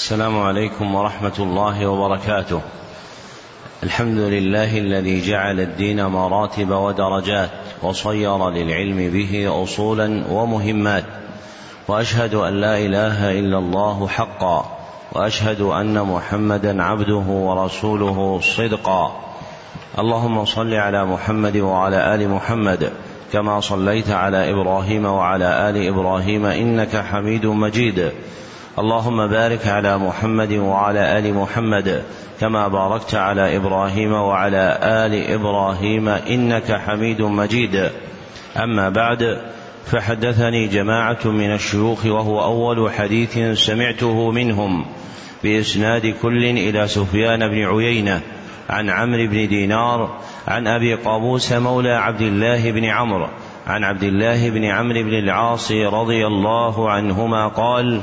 السلام عليكم ورحمة الله وبركاته. الحمد لله الذي جعل الدين مراتب ودرجات وصير للعلم به أصولا ومهمات. وأشهد أن لا إله إلا الله حقا وأشهد أن محمدا عبده ورسوله صدقا. اللهم صل على محمد وعلى آل محمد كما صليت على إبراهيم وعلى آل إبراهيم إنك حميد مجيد. اللهم بارك على محمد وعلى آل محمد كما باركت على إبراهيم وعلى آل إبراهيم إنك حميد مجيد. أما بعد فحدثني جماعة من الشيوخ وهو أول حديث سمعته منهم بإسناد كل إلى سفيان بن عيينة عن عمرو بن دينار عن أبي قابوس مولى عبد الله بن عمرو عن عبد الله بن عمرو بن العاص رضي الله عنهما قال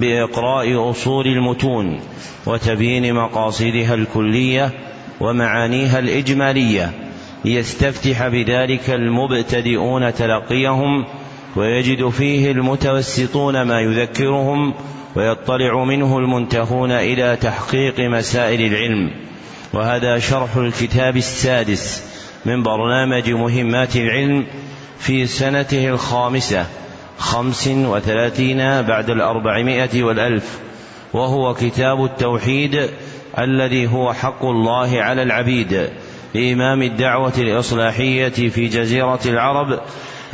بإقراء أصول المتون وتبيين مقاصدها الكلية ومعانيها الإجمالية ليستفتح بذلك المبتدئون تلقيهم ويجد فيه المتوسطون ما يذكرهم ويطلع منه المنتهون إلى تحقيق مسائل العلم. وهذا شرح الكتاب السادس من برنامج مهمات العلم في سنته الخامسة. خمس وثلاثين بعد الأربعمائة والألف وهو كتاب التوحيد الذي هو حق الله على العبيد لإمام الدعوة الإصلاحية في جزيرة العرب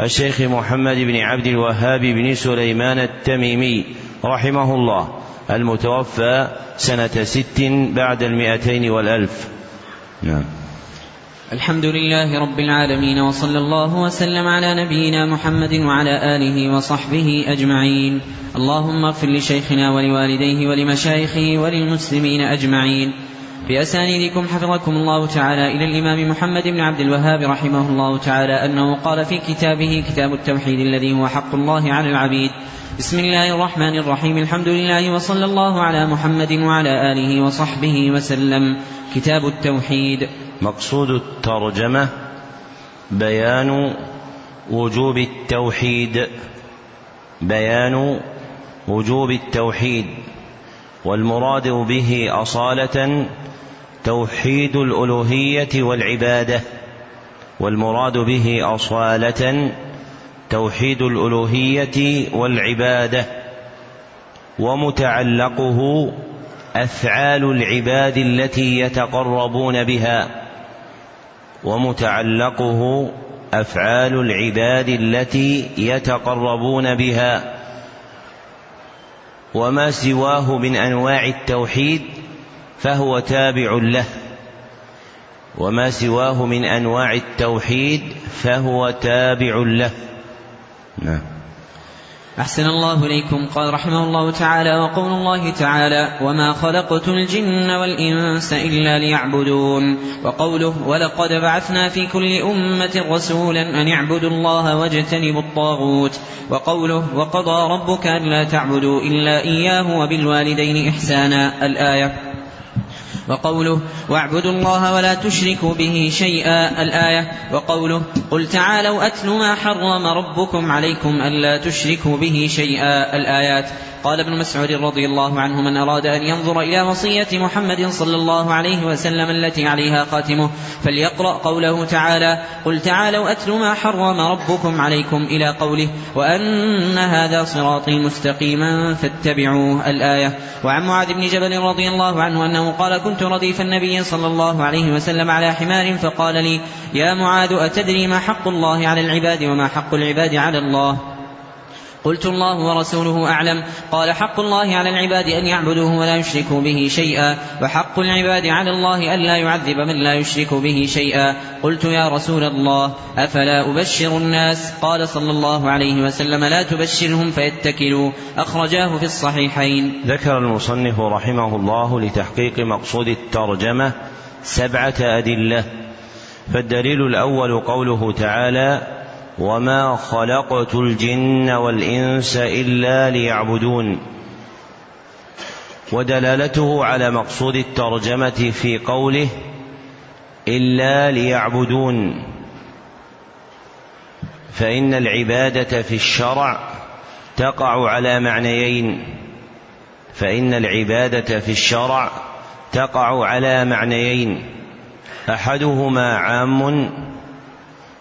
الشيخ محمد بن عبد الوهاب بن سليمان التميمي رحمه الله المتوفى سنة ست بعد المئتين والألف. نعم. الحمد لله رب العالمين وصلى الله وسلم على نبينا محمد وعلى آله وصحبه أجمعين. اللهم اغفر لشيخنا ولوالديه ولمشايخه وللمسلمين أجمعين. بأسانيدكم حفظكم الله تعالى إلى الإمام محمد بن عبد الوهاب رحمه الله تعالى أنه قال في كتابه كتاب التوحيد الذي هو حق الله على العبيد بسم الله الرحمن الرحيم الحمد لله وصلى الله على محمد وعلى آله وصحبه وسلم. كتاب التوحيد. مقصود الترجمة بيان وجوب التوحيد. بيان وجوب التوحيد. والمراد به أصالة توحيد الألوهية والعبادة. والمراد به أصالة توحيد الألوهية والعبادة. ومتعلقه أفعال العباد التي يتقربون بها. ومتعلقه أفعال العباد التي يتقربون بها وما سواه من أنواع التوحيد فهو تابع له وما سواه من أنواع التوحيد فهو تابع له. نعم. أحسن الله إليكم. قال رحمه الله تعالى وقول الله تعالى وما خلقت الجن والإنس إلا ليعبدون. وقوله ولقد بعثنا في كل أمة رسولا أن اعبدوا الله واجتنبوا الطاغوت. وقوله وقضى ربك ألا تعبدوا إلا إياه وبالوالدين إحسانا. الآية وقوله واعبدوا الله ولا تشركوا به شيئا الآية وقوله قل تعالوا أتل ما حرم ربكم عليكم ألا تشركوا به شيئا الآيات قال ابن مسعود رضي الله عنه من أراد أن ينظر إلى وصية محمد صلى الله عليه وسلم التي عليها خاتمه فليقرأ قوله تعالى قل تعالوا أتل ما حرم ربكم عليكم إلى قوله وأن هذا صراطي مستقيما فاتبعوه الآية. وعن معاذ بن جبل رضي الله عنه أنه قال كنت رديف النبي صلى الله عليه وسلم على حمار فقال لي يا معاذ أتدري ما حق الله على العباد وما حق العباد على الله؟ قلت الله ورسوله أعلم. قال حق الله على العباد أن يعبدوه ولا يشركوا به شيئا. وحق العباد على الله ألا يعذب من لا يشرك به شيئا. قلت يا رسول الله أفلا أبشر الناس؟ قال صلى الله عليه وسلم لا تبشرهم فيتكلوا. أخرجاه في الصحيحين. ذكر المصنف رحمه الله لتحقيق مقصود الترجمة سبعة أدلة. فالدليل الأول قوله تعالى وما خلقت الجن والإنس إلا ليعبدون ودلالته على مقصود الترجمة في قوله إلا ليعبدون فإن العبادة في الشرع تقع على معنيين فإن العبادة في الشرع تقع على معنيين أحدهما عام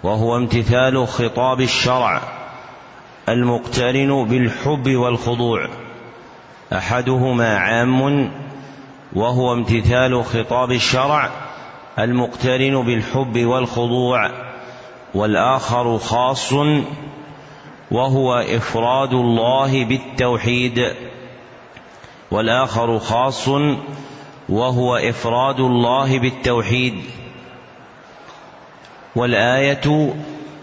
وهو امتثال خطاب الشرع المقترن بالحب والخضوع. أحدهما عام وهو امتثال خطاب الشرع المقترن بالحب والخضوع والآخر خاص وهو إفراد الله بالتوحيد والآخر خاص وهو إفراد الله بالتوحيد. والآية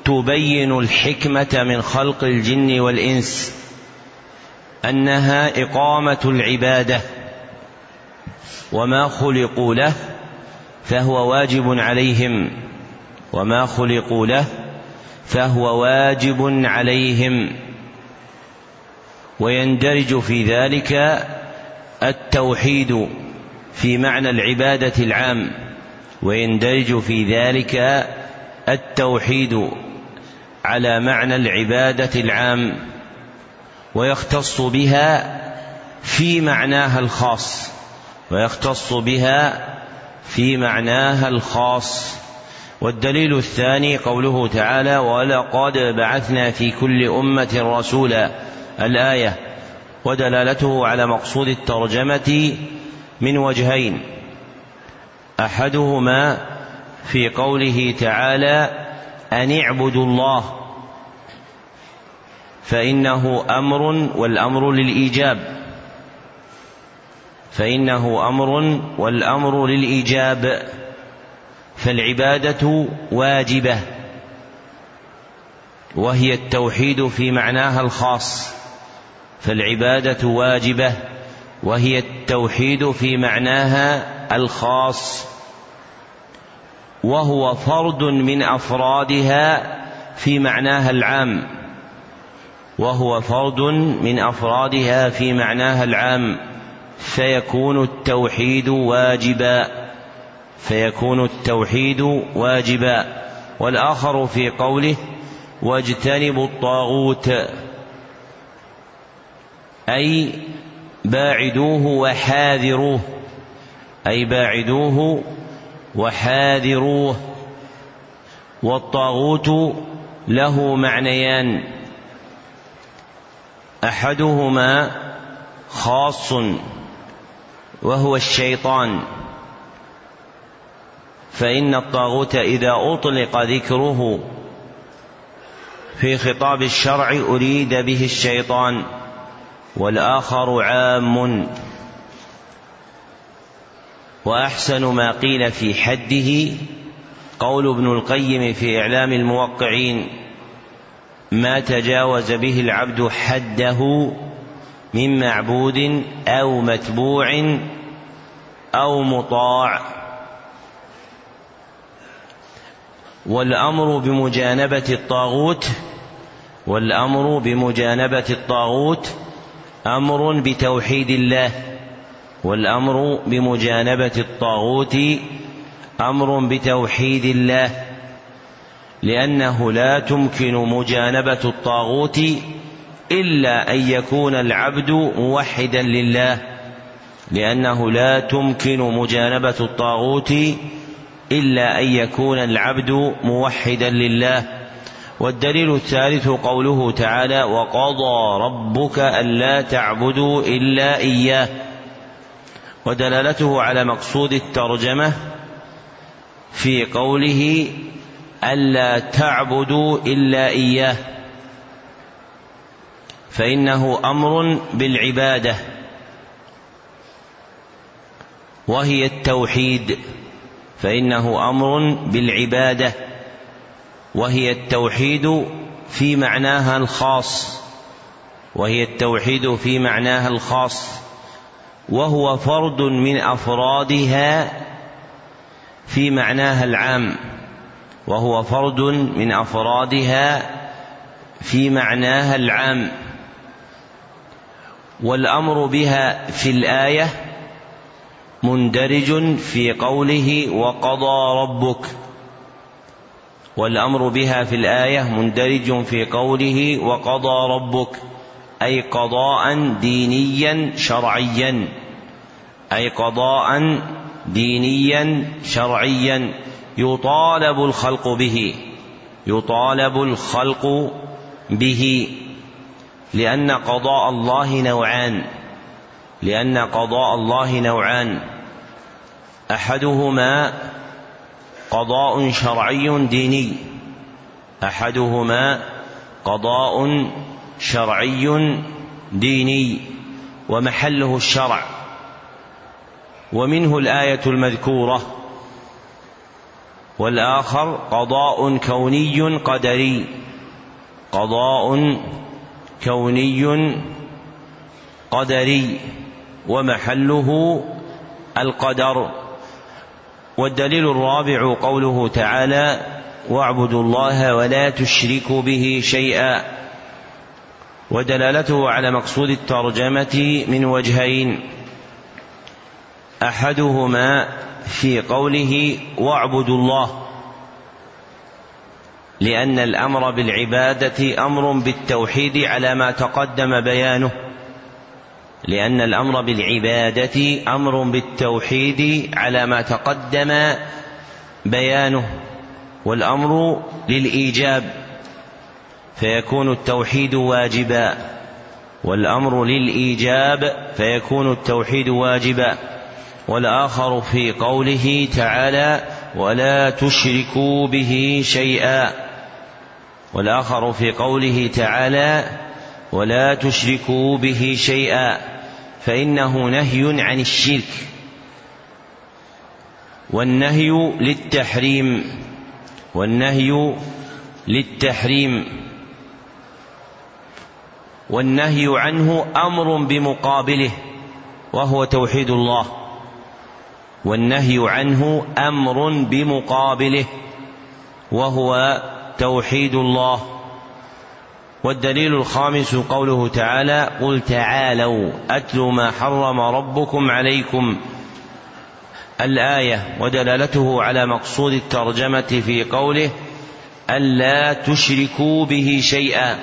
تبين الحكمة من خلق الجن والإنس أنها إقامة العبادة وما خلقوا له فهو واجب عليهم وما خلقوا له فهو واجب عليهم ويندرج في ذلك التوحيد في معنى العبادة العام ويندرج في ذلك التوحيد على معنى العبادة العام ويختص بها في معناها الخاص ويختص بها في معناها الخاص. والدليل الثاني قوله تعالى ولقد بعثنا في كل أمة رسولا الآية ودلالته على مقصود الترجمة من وجهين أحدهما في قوله تعالى أن اعبدوا الله فإنه أمر والأمر للإيجاب فإنه أمر والأمر للإيجاب فالعبادة واجبة وهي التوحيد في معناها الخاص فالعبادة واجبة وهي التوحيد في معناها الخاص وهو فرد من أفرادها في معناها العام. وهو فرد من أفرادها في معناها العام. فيكون التوحيد واجبا. فيكون التوحيد واجبا. والآخر في قوله واجتنبوا الطاغوت. أي باعدوه وحاذروه. أي باعدوه وحاذروه والطاغوت له معنيان. أحدهما خاص وهو الشيطان. فإن الطاغوت إذا أطلق ذكره في خطاب الشرع أريد به الشيطان والآخر عام. وأحسن ما قيل في حده قول ابن القيم في إعلام الموقعين ما تجاوز به العبد حده من معبود أو متبوع أو مطاع. والأمر بمجانبة الطاغوت والأمر بمجانبة الطاغوت أمر بتوحيد الله. والأمر بمجانبة الطاغوت أمر بتوحيد الله لأنه لا تمكن مجانبة الطاغوت إلا أن يكون العبد موحدا لله لأنه لا تمكن مجانبة الطاغوت إلا أن يكون العبد موحدا لله. والدليل الثالث قوله تعالى وقضى ربك ألا تعبدوا إلا إياه. ودلالته على مقصود الترجمة في قوله ألا تعبدوا إلا إياه فإنه أمر بالعبادة وهي التوحيد فإنه أمر بالعبادة وهي التوحيد في معناها الخاص وهي التوحيد في معناها الخاص. وهو فرد من أفرادها في معناها العام وهو فرد من أفرادها في معناها العام. والأمر بها في الآية مندرج في قوله وقضى ربك. والأمر بها في الآية مندرج في قوله وقضى ربك أي قضاء دينيا شرعيا. أي قضاء دينيا شرعيا يطالب الخلق به. يطالب الخلق به. لأن قضاء الله نوعان. لأن قضاء الله نوعان. أحدهما قضاء شرعي ديني. أحدهما قضاء شرعي ديني. ومحله الشرع. ومنه الآية المذكورة. والآخر قضاء كوني قدري. قضاء كوني قدري. ومحله القدر. والدليل الرابع قوله تعالى واعبدوا الله ولا تشركوا به شيئا. ودلالته على مقصود الترجمة من وجهين. أحدهما في قوله واعبدوا الله لأن الأمر بالعبادة أمر بالتوحيد على ما تقدم بيانه لأن الأمر بالعبادة أمر بالتوحيد على ما تقدم بيانه والأمر للإيجاب فيكون التوحيد واجبا والأمر للإيجاب فيكون التوحيد واجبا. والآخر في قوله تعالى ولا تشركوا به شيئا. والآخر في قوله تعالى ولا تشركوا به شيئا. فإنه نهي عن الشرك. والنهي للتحريم. والنهي للتحريم. والنهي عنه أمر بمقابله وهو توحيد الله. والنهي عنه أمر بمقابله وهو توحيد الله. والدليل الخامس قوله تعالى قل تعالوا اتل ما حرم ربكم عليكم. الآية ودلالته على مقصود الترجمة في قوله ألا تشركوا به شيئا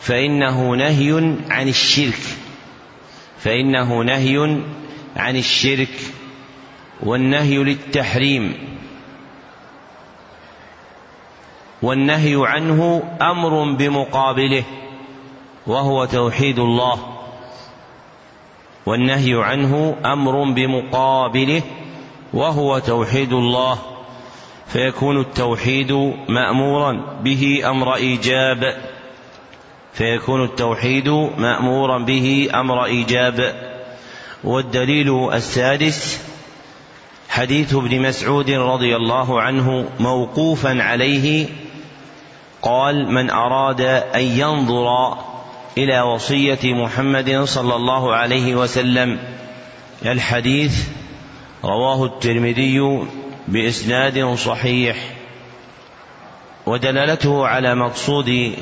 فإنه نهي عن الشرك فإنه نهي عن الشرك والنهي للتحريم والنهي عنه أمر بمقابله وهو توحيد الله والنهي عنه أمر بمقابله وهو توحيد الله فيكون التوحيد مأمورا به أمر إيجاب فيكون التوحيد مأمورا به أمر إيجاب والدليل السادس حديث ابن مسعود رضي الله عنه موقوفا عليه قال من أراد أن ينظر إلى وصية محمد صلى الله عليه وسلم. الحديث رواه الترمذي بإسناد صحيح ودلالته على مقصود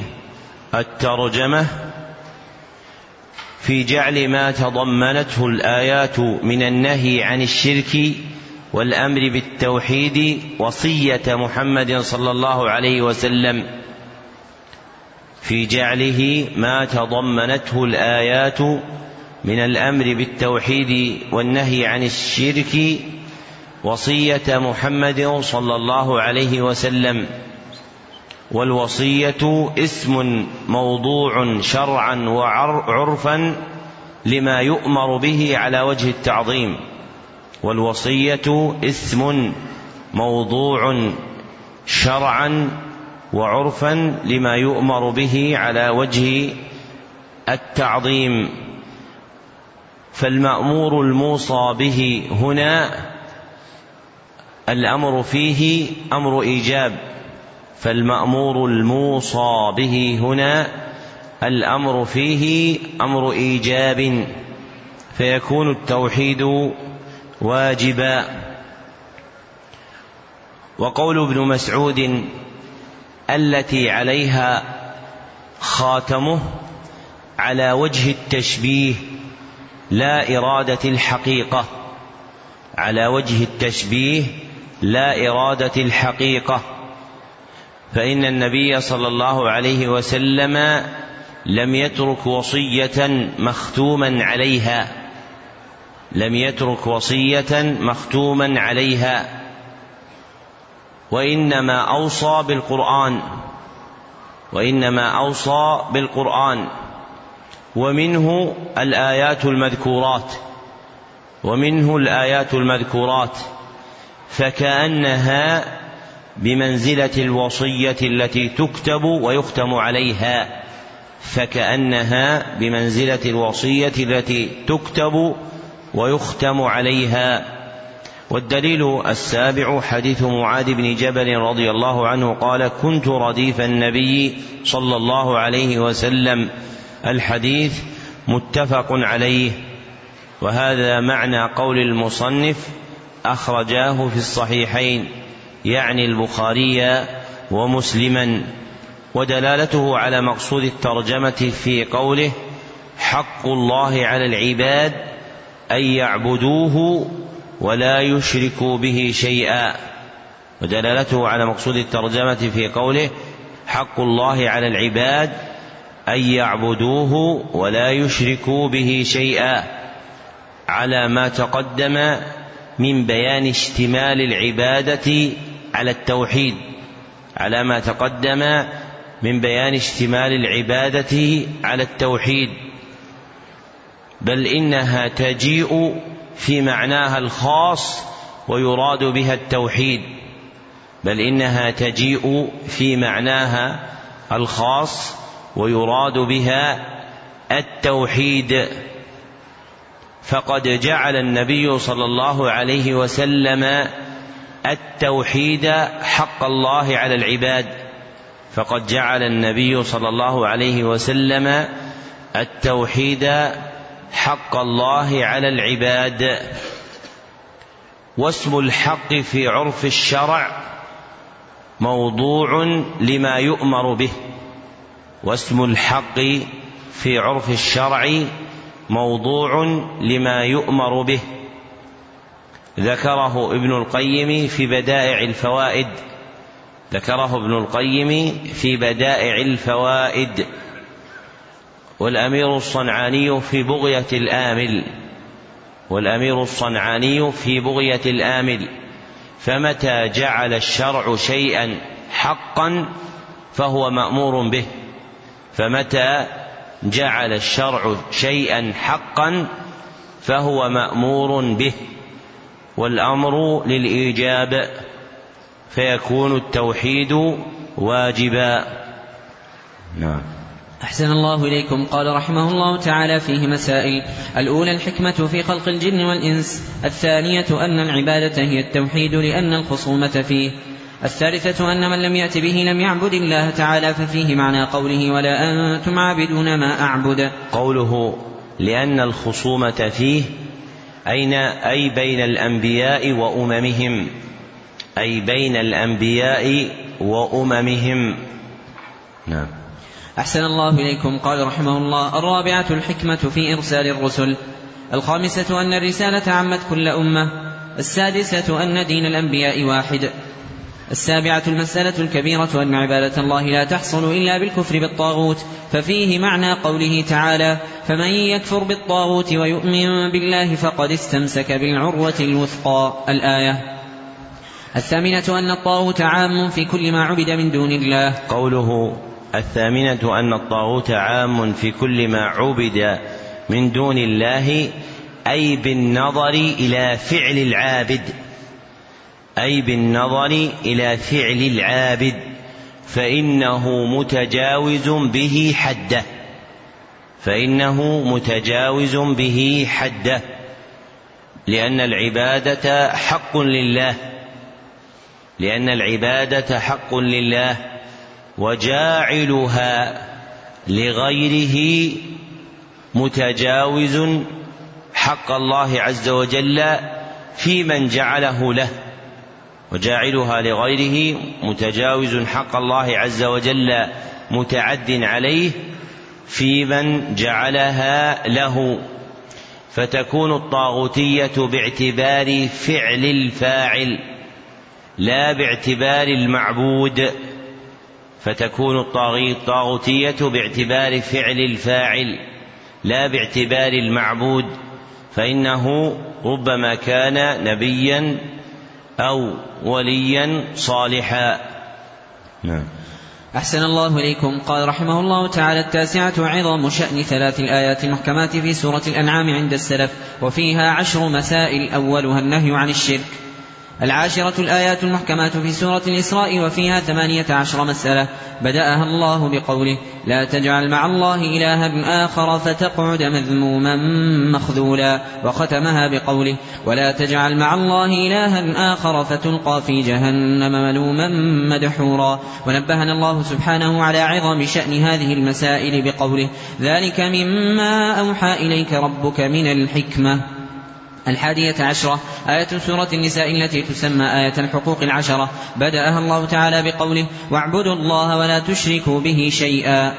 الترجمة في جعل ما تضمنته الآيات من النهي عن الشرك والأمر بالتوحيد وصية محمد صلى الله عليه وسلم في جعله ما تضمنته الآيات من الأمر بالتوحيد والنهي عن الشرك وصية محمد صلى الله عليه وسلم والوصية اسم موضوع شرعا وعرفا لما يؤمر به على وجه التعظيم. والوصية اسم موضوع شرعا وعرفا لما يؤمر به على وجه التعظيم. فالمأمور الموصى به هنا الأمر فيه أمر إيجاب. فالمأمور الموصى به هنا الأمر فيه أمر إيجاب فيكون التوحيد واجبا. وقول ابن مسعود التي عليها خاتمه على وجه التشبيه لا إرادة الحقيقة على وجه التشبيه لا إرادة الحقيقة. فإن النبي صلى الله عليه وسلم لم يترك وصية مختوما عليها. لم يترك وصية مختوما عليها. وإنما أوصى بالقرآن. وإنما أوصى بالقرآن. ومنه الآيات المذكورات. ومنه الآيات المذكورات. فكأنها بمنزلة الوصية التي تكتب ويختم عليها فكأنها بمنزلة الوصية التي تكتب ويختم عليها. والدليل السابع حديث معاذ بن جبل رضي الله عنه قال كنت رديف النبي صلى الله عليه وسلم. الحديث متفق عليه وهذا معنى قول المصنف أخرجاه في الصحيحين. يعني البخاري ومسلما ودلالته على مقصود الترجمة في قوله حق الله على العباد أن يعبدوه ولا يشركوا به شيئا ودلالته على مقصود الترجمة في قوله حق الله على العباد أن يعبدوه ولا يشركوا به شيئا على ما تقدم من بيان اشتمال العبادة على التوحيد على ما تقدم من بيان اشتمال العبادة على التوحيد. بل إنها تجيء في معناها الخاص ويراد بها التوحيد. بل إنها تجيء في معناها الخاص ويراد بها التوحيد. فقد جعل النبي صلى الله عليه وسلم التوحيد حق الله على العباد. فقد جعل النبي صلى الله عليه وسلم التوحيد حق الله على العباد. واسم الحق في عرف الشرع موضوع لما يؤمر به. واسم الحق في عرف الشرع موضوع لما يؤمر به. ذكره ابن القيم في بدائع الفوائد. ذكره ابن القيم في بدائع الفوائد. والأمير الصنعاني في بغية الآمل. والأمير الصنعاني في بغية الآمل. فمتى جعل الشرع شيئا حقا فهو مأمور به. فمتى جعل الشرع شيئا حقا فهو مأمور به. والأمر للإيجاب فيكون التوحيد واجبا. نعم. أحسن الله إليكم. قال رحمه الله تعالى فيه مسائل. الأولى الحكمة في خلق الجن والإنس. الثانية أن العبادة هي التوحيد لأن الخصومة فيه. الثالثة أن من لم يأت به لم يعبد الله تعالى ففيه معنى قوله ولا أنتم عابدون ما أعبد. قوله لأن الخصومة فيه أين؟ أي بين الأنبياء وأممهم. أي بين الأنبياء وأممهم. نعم. أحسن الله إليكم. قال رحمه الله الرابعة الحكمة في إرسال الرسل. الخامسة أن الرسالة عمت كل أمة. السادسة أن دين الأنبياء واحد. السابعة المسألة الكبيرة أن عبادة الله لا تحصل إلا بالكفر بالطاغوت ففيه معنى قوله تعالى فمن يكفر بالطاغوت ويؤمن بالله فقد استمسك بالعروة الوثقى الآية. الثامنة أن الطاغوت عام في كل ما عبد من دون الله. قوله الثامنة أن الطاغوت عام في كل ما عبد من دون الله أي بالنظر إلى فعل العابد. أي بالنظر إلى فعل العابد فإنه متجاوز به حده. فإنه متجاوز به حده. لأن العبادة حق لله. لأن العبادة حق لله. وجاعلها لغيره متجاوز حق الله عز وجل في من جعله له. وجاعلها لغيره متجاوز حق الله عز وجل متعد عليه في من جعلها له. فتكون الطاغوتية باعتبار فعل الفاعل لا باعتبار المعبود. فتكون الطاغوتية باعتبار فعل الفاعل لا باعتبار المعبود. فإنه ربما كان نبيا أو وليا صالحا. نعم. أحسن الله إليكم. قال رحمه الله تعالى التاسعة عظم شأن ثلاث الآيات المحكمات في سورة الأنعام عند السلف وفيها عشر مسائل أولها النهي عن الشرك. العاشرة الآيات المحكمات في سورة الإسراء وفيها ثمانية عشر مسألة. بدأها الله بقوله لا تجعل مع الله إلها آخر فتقعد مذموما مخذولا وختمها بقوله ولا تجعل مع الله إلها آخر فتلقى في جهنم ملوما مدحورا ونبهنا الله سبحانه على عظم شأن هذه المسائل بقوله ذلك مما أوحى إليك ربك من الحكمة الحادية عشرة آية سورة النساء التي تسمى آية الحقوق العشرة. بدأها الله تعالى بقوله واعبدوا الله ولا تشركوا به شيئا.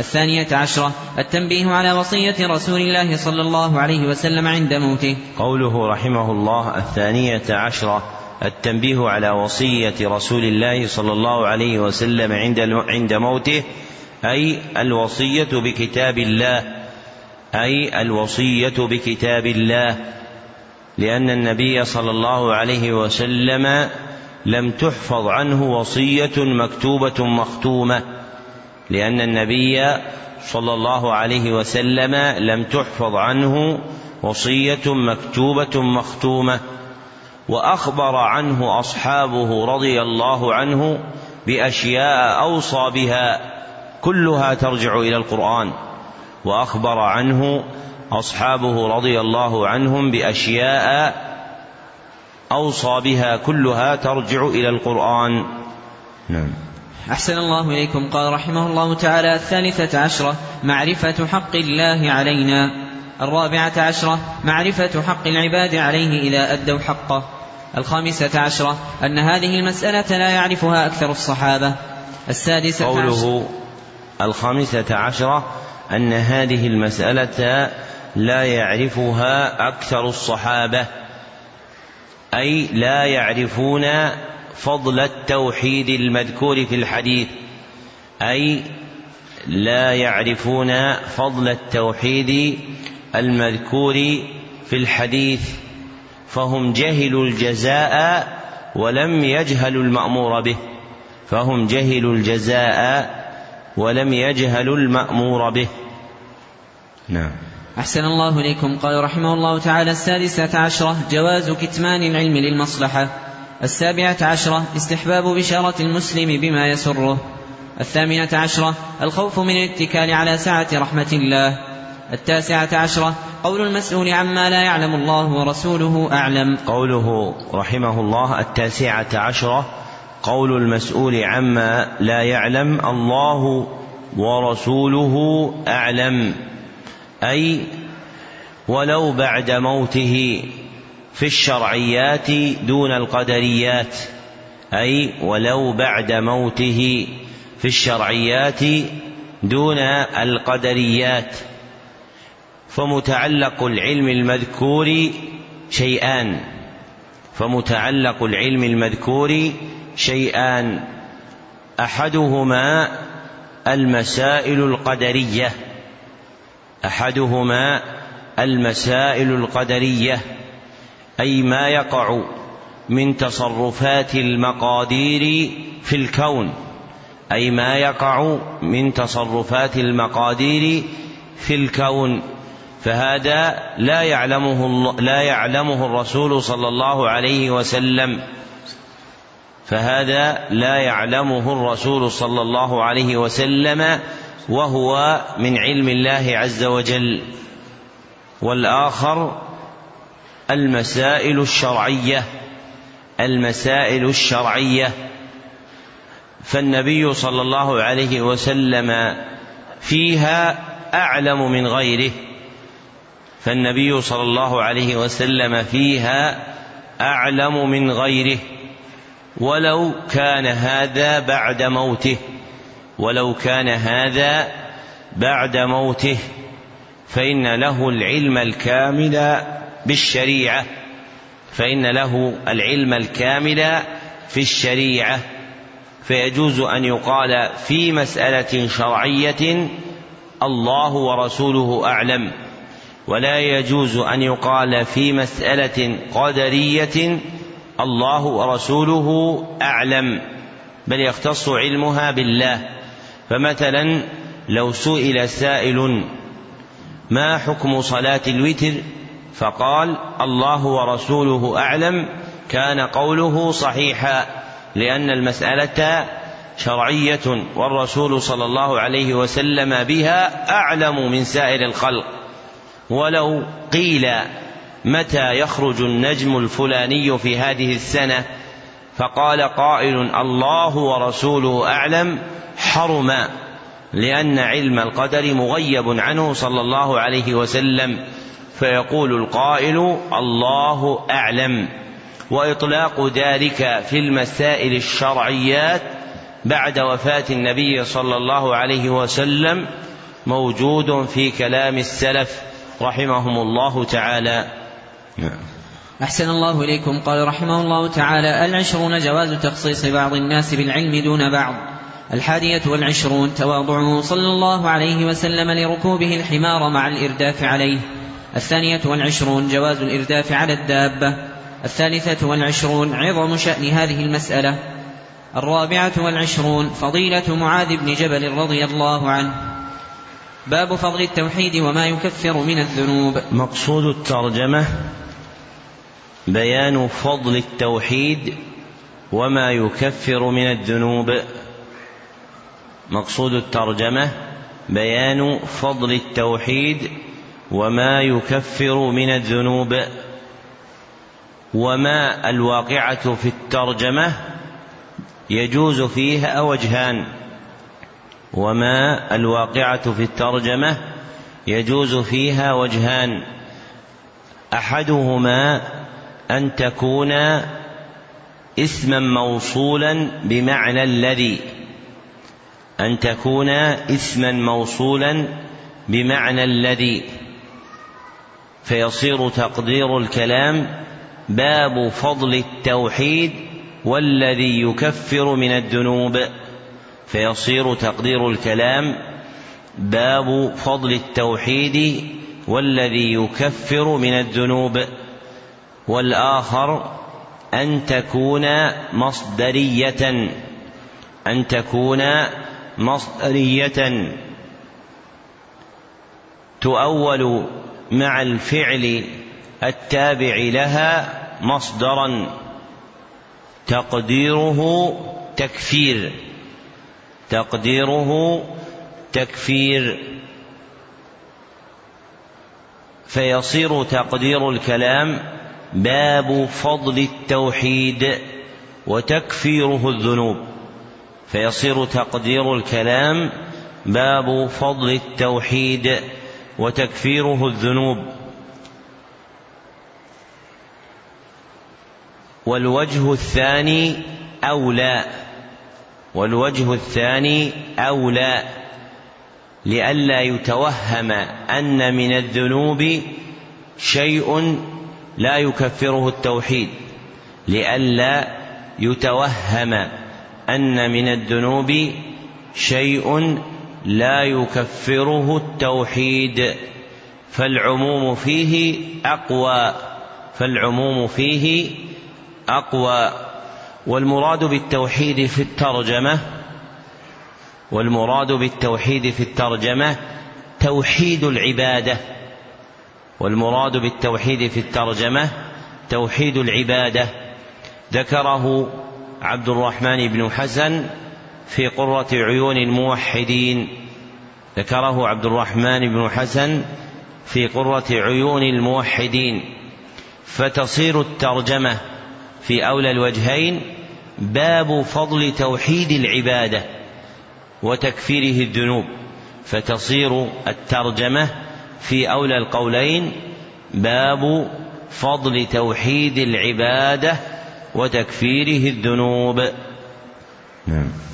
الثانية عشرة التنبيه على وصية رسول الله صلى الله عليه وسلم عند موته. قوله رحمه الله الثانية عشرة التنبيه على وصية رسول الله صلى الله عليه وسلم عند عند موته أي الوصية بكتاب الله أي الوصية بكتاب الله. لأن النبي صلى الله عليه وسلم لم تحفظ عنه وصية مكتوبة مختومة. لأن النبي صلى الله عليه وسلم لم تحفظ عنه وصية مكتوبة مختومة. وأخبر عنه أصحابه رضي الله عنه بأشياء أوصى بها. كلها ترجع إلى القرآن. وأخبر عنه أصحابه رضي الله عنهم بأشياء أوصى بها كلها ترجع إلى القرآن. نعم. أحسن الله إليكم. قال رحمه الله تعالى الثالثة عشرة معرفة حق الله علينا. الرابعة عشرة معرفة حق العباد عليه إذا أدوا حقه. الخامسة عشرة أن هذه المسألة لا يعرفها أكثر الصحابة. السادسة قوله الخامسة عشرة أن هذه المسألة لا يعرفها أكثر الصحابة أي لا يعرفون فضل التوحيد المذكور في الحديث أي لا يعرفون فضل التوحيد المذكور في الحديث فهم جهلوا الجزاء ولم يجهلوا المأمور به فهم جهلوا الجزاء ولم يجهلوا المأمور به. نعم. أحسن الله إليكم. قال رحمه الله تعالى السادسة عشرة جواز كتمان العلم للمصلحة. السابعة عشرة استحباب بشارة المسلم بما يسره. الثامنة عشرة الخوف من الاتكال على سعة رحمة الله. التاسعة عشرة قول المسؤول عما لا يعلم الله ورسوله أعلم. قوله رحمه الله التاسعة عشرة قول المسؤول عما لا يعلم الله ورسوله أعلم. أي ولو بعد موته في الشرعيات دون القدريات أي ولو بعد موته في الشرعيات دون القدريات. فمتعلق العلم المذكور شيئان. فمتعلق العلم المذكور شيئان. أحدهما المسائل القدرية. أحدهما المسائل القدرية أي ما يقع من تصرفات المقادير في الكون أي ما يقع من تصرفات المقادير في الكون. فهذا لا يعلمه لا يعلمه الرسول صلى الله عليه وسلم. فهذا لا يعلمه الرسول صلى الله عليه وسلم وهو من علم الله عز وجل. والآخر المسائل الشرعية المسائل الشرعية. فالنبي صلى الله عليه وسلم فيها أعلم من غيره. فالنبي صلى الله عليه وسلم فيها أعلم من غيره. ولو كان هذا بعد موته. ولو كان هذا بعد موته فإن له العلم الكامل بالشريعة فإن له العلم الكامل في الشريعة. فيجوز أن يقال في مسألة شرعية الله ورسوله أعلم ولا يجوز أن يقال في مسألة قدرية الله ورسوله أعلم بل يختص علمها بالله. فمثلا لو سئل سائل ما حكم صلاة الوتر فقال الله ورسوله أعلم كان قوله صحيحا لأن المسألة شرعية والرسول صلى الله عليه وسلم بها أعلم من سائر الخلق. ولو قيل متى يخرج النجم الفلاني في هذه السنة فقال قائل الله ورسوله أعلم حرم لأن علم القدر مغيب عنه صلى الله عليه وسلم. فيقول القائل الله أعلم. وإطلاق ذلك في المسائل الشرعيات بعد وفاة النبي صلى الله عليه وسلم موجود في كلام السلف رحمهم الله تعالى. نعم. أحسن الله إليكم. قال رحمه الله تعالى العشرون جواز تخصيص بعض الناس بالعلم دون بعض. الحادية والعشرون تواضعه صلى الله عليه وسلم لركوبه الحمار مع الإرداف عليه. الثانية والعشرون جواز الإرداف على الدابة. الثالثة والعشرون عظم شأن هذه المسألة. الرابعة والعشرون فضيلة معاذ بن جبل رضي الله عنه. باب فضل التوحيد وما يكفر من الذنوب. مقصود الترجمة بيان فضل التوحيد وما يكفر من الذنوب. مقصود الترجمة بيان فضل التوحيد وما يكفر من الذنوب وما الواقعة في الترجمة يجوز فيها وجهان وما الواقعة في الترجمة يجوز فيها وجهان أحدهما أن تكون اسما موصولا بمعنى الذي أن تكون اسما موصولا بمعنى الذي فيصير تقدير الكلام باب فضل التوحيد والذي يكفر من الذنوب. فيصير تقدير الكلام باب فضل التوحيد والذي يكفر من الذنوب. والآخر أن تكون مصدرية أن تكون مصدرية تؤول مع الفعل التابع لها مصدرا تقديره تكفير تقديره تكفير. فيصير تقدير الكلام باب فضل التوحيد وتكفيره الذنوب. فيصير تقدير الكلام باب فضل التوحيد وتكفيره الذنوب. والوجه الثاني أولى والوجه الثاني أولى لئلا يتوهم أن من الذنوب شيء لا يكفره التوحيد لئلا يتوهم أن من الذنوب شيء لا يكفره التوحيد فالعموم فيه أقوى فالعموم فيه أقوى. والمراد بالتوحيد في الترجمة والمراد بالتوحيد في الترجمة توحيد العبادة. والمراد بالتوحيد في الترجمة توحيد العبادة. ذكره عبد الرحمن بن حسن في قرة عيون الموحدين. ذكره عبد الرحمن بن حسن في قرة عيون الموحدين. فتصير الترجمة في أولى الوجهين باب فضل توحيد العبادة وتكفيره الذنوب. فتصير الترجمة في أولى القولين باب فضل توحيد العبادة وتكفيره الذنوب. نعم.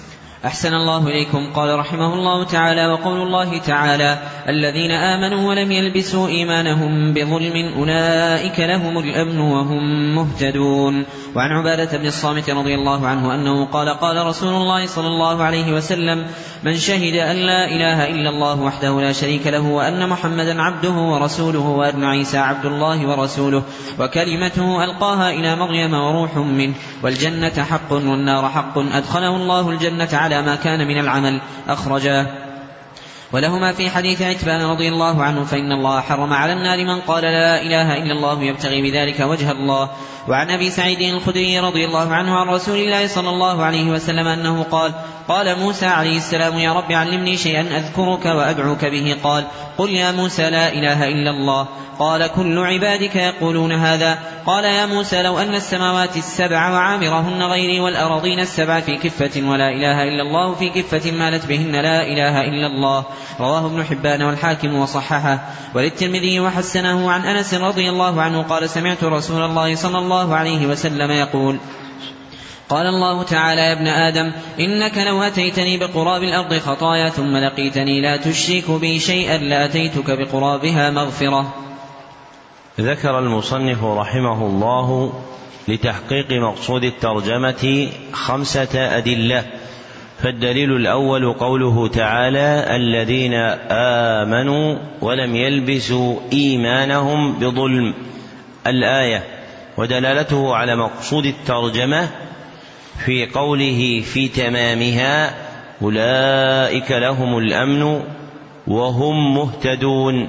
أحسن الله إليكم. قال رحمه الله تعالى وقول الله تعالى الذين آمنوا ولم يلبسوا إيمانهم بظلم أولئك لهم الأمن وهم مهتدون. وعن عبادة بن الصامت رضي الله عنه أنه قال قال رسول الله صلى الله عليه وسلم من شهد أن لا إله إلا الله وحده لا شريك له وأن محمدا عبده ورسوله وأن عيسى عبد الله ورسوله وكلمته ألقاها إلى مريم وروح منه والجنة حق والنار حق أدخله الله الجنة على ما كان من العمل أخرجاه ولهما في حديث عتبان رضي الله عنه فإن الله حرم على النار من قال لا إله إلا الله يبتغي بذلك وجه الله وعن أبي سعيد الخدري رضي الله عنه عن رسول الله صلى الله عليه وسلم أنه قال قال موسى عليه السلام يا رب علمني شيئا أذكرك وأدعوك به. قال قل يا موسى لا إله إلا الله. قال كل عبادك يقولون هذا. قال يا موسى لو أن السماوات السبع وعامرهن غيري والأراضين السبع في كفة ولا إله إلا الله في كفة مالت بهن لا إله إلا الله. رواه ابن حبان والحاكم وصححه. وللترمذي وحسنه عن أنس رضي الله عنه قال سمعت رسول الله صلى الله عليه وسلم يقول قال الله تعالى يا ابن آدم إنك لو أتيتني بقراب الأرض خطايا ثم لقيتني لا تشرك بي شيئا لأتيتك بقرابها مغفرة. ذكر المصنف رحمه الله لتحقيق مقصود الترجمة خمسة أدلة فالدليل الأول قوله تعالى الذين آمنوا ولم يلبسوا إيمانهم بظلم. الآية ودلالته على مقصود الترجمة في قوله في تمامها أولئك لهم الأمن وهم مهتدون.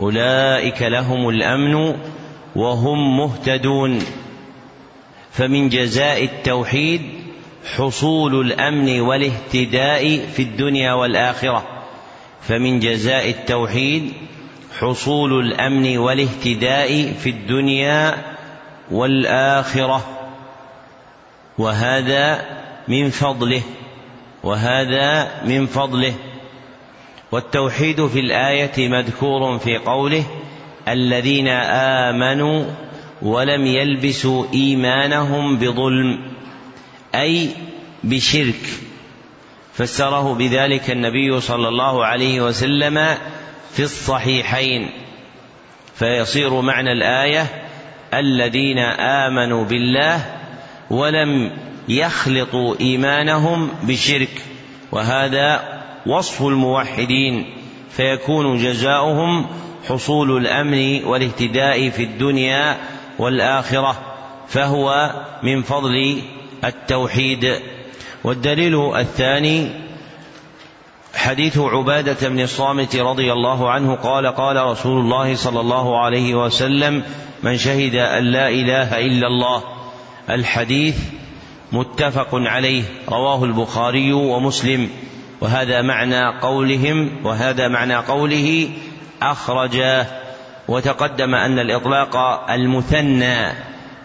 أولئك لهم الأمن وهم مهتدون. فمن جزاء التوحيد حصول الأمن والاهتداء في الدنيا والآخرة. فمن جزاء التوحيد حصول الأمن والاهتداء في الدنيا والآخرة. وهذا من فضله. وهذا من فضله. والتوحيد في الآية مذكور في قوله الذين آمنوا ولم يلبسوا إيمانهم بظلم أي بشرك. فسره بذلك النبي صلى الله عليه وسلم في الصحيحين. فيصير معنى الآية الذين آمنوا بالله ولم يخلطوا إيمانهم بشرك وهذا وصف الموحدين فيكون جزاؤهم حصول الأمن والاهتداء في الدنيا والآخرة فهو من فضل التوحيد. والدليل الثاني حديث عبادة بن الصامت رضي الله عنه قال قال رسول الله صلى الله عليه وسلم من شهد أن لا إله إلا الله الحديث متفق عليه رواه البخاري ومسلم. وهذا معنى قولهم وهذا معنى قوله أخرجاه وتقدم أن الإطلاق المثنى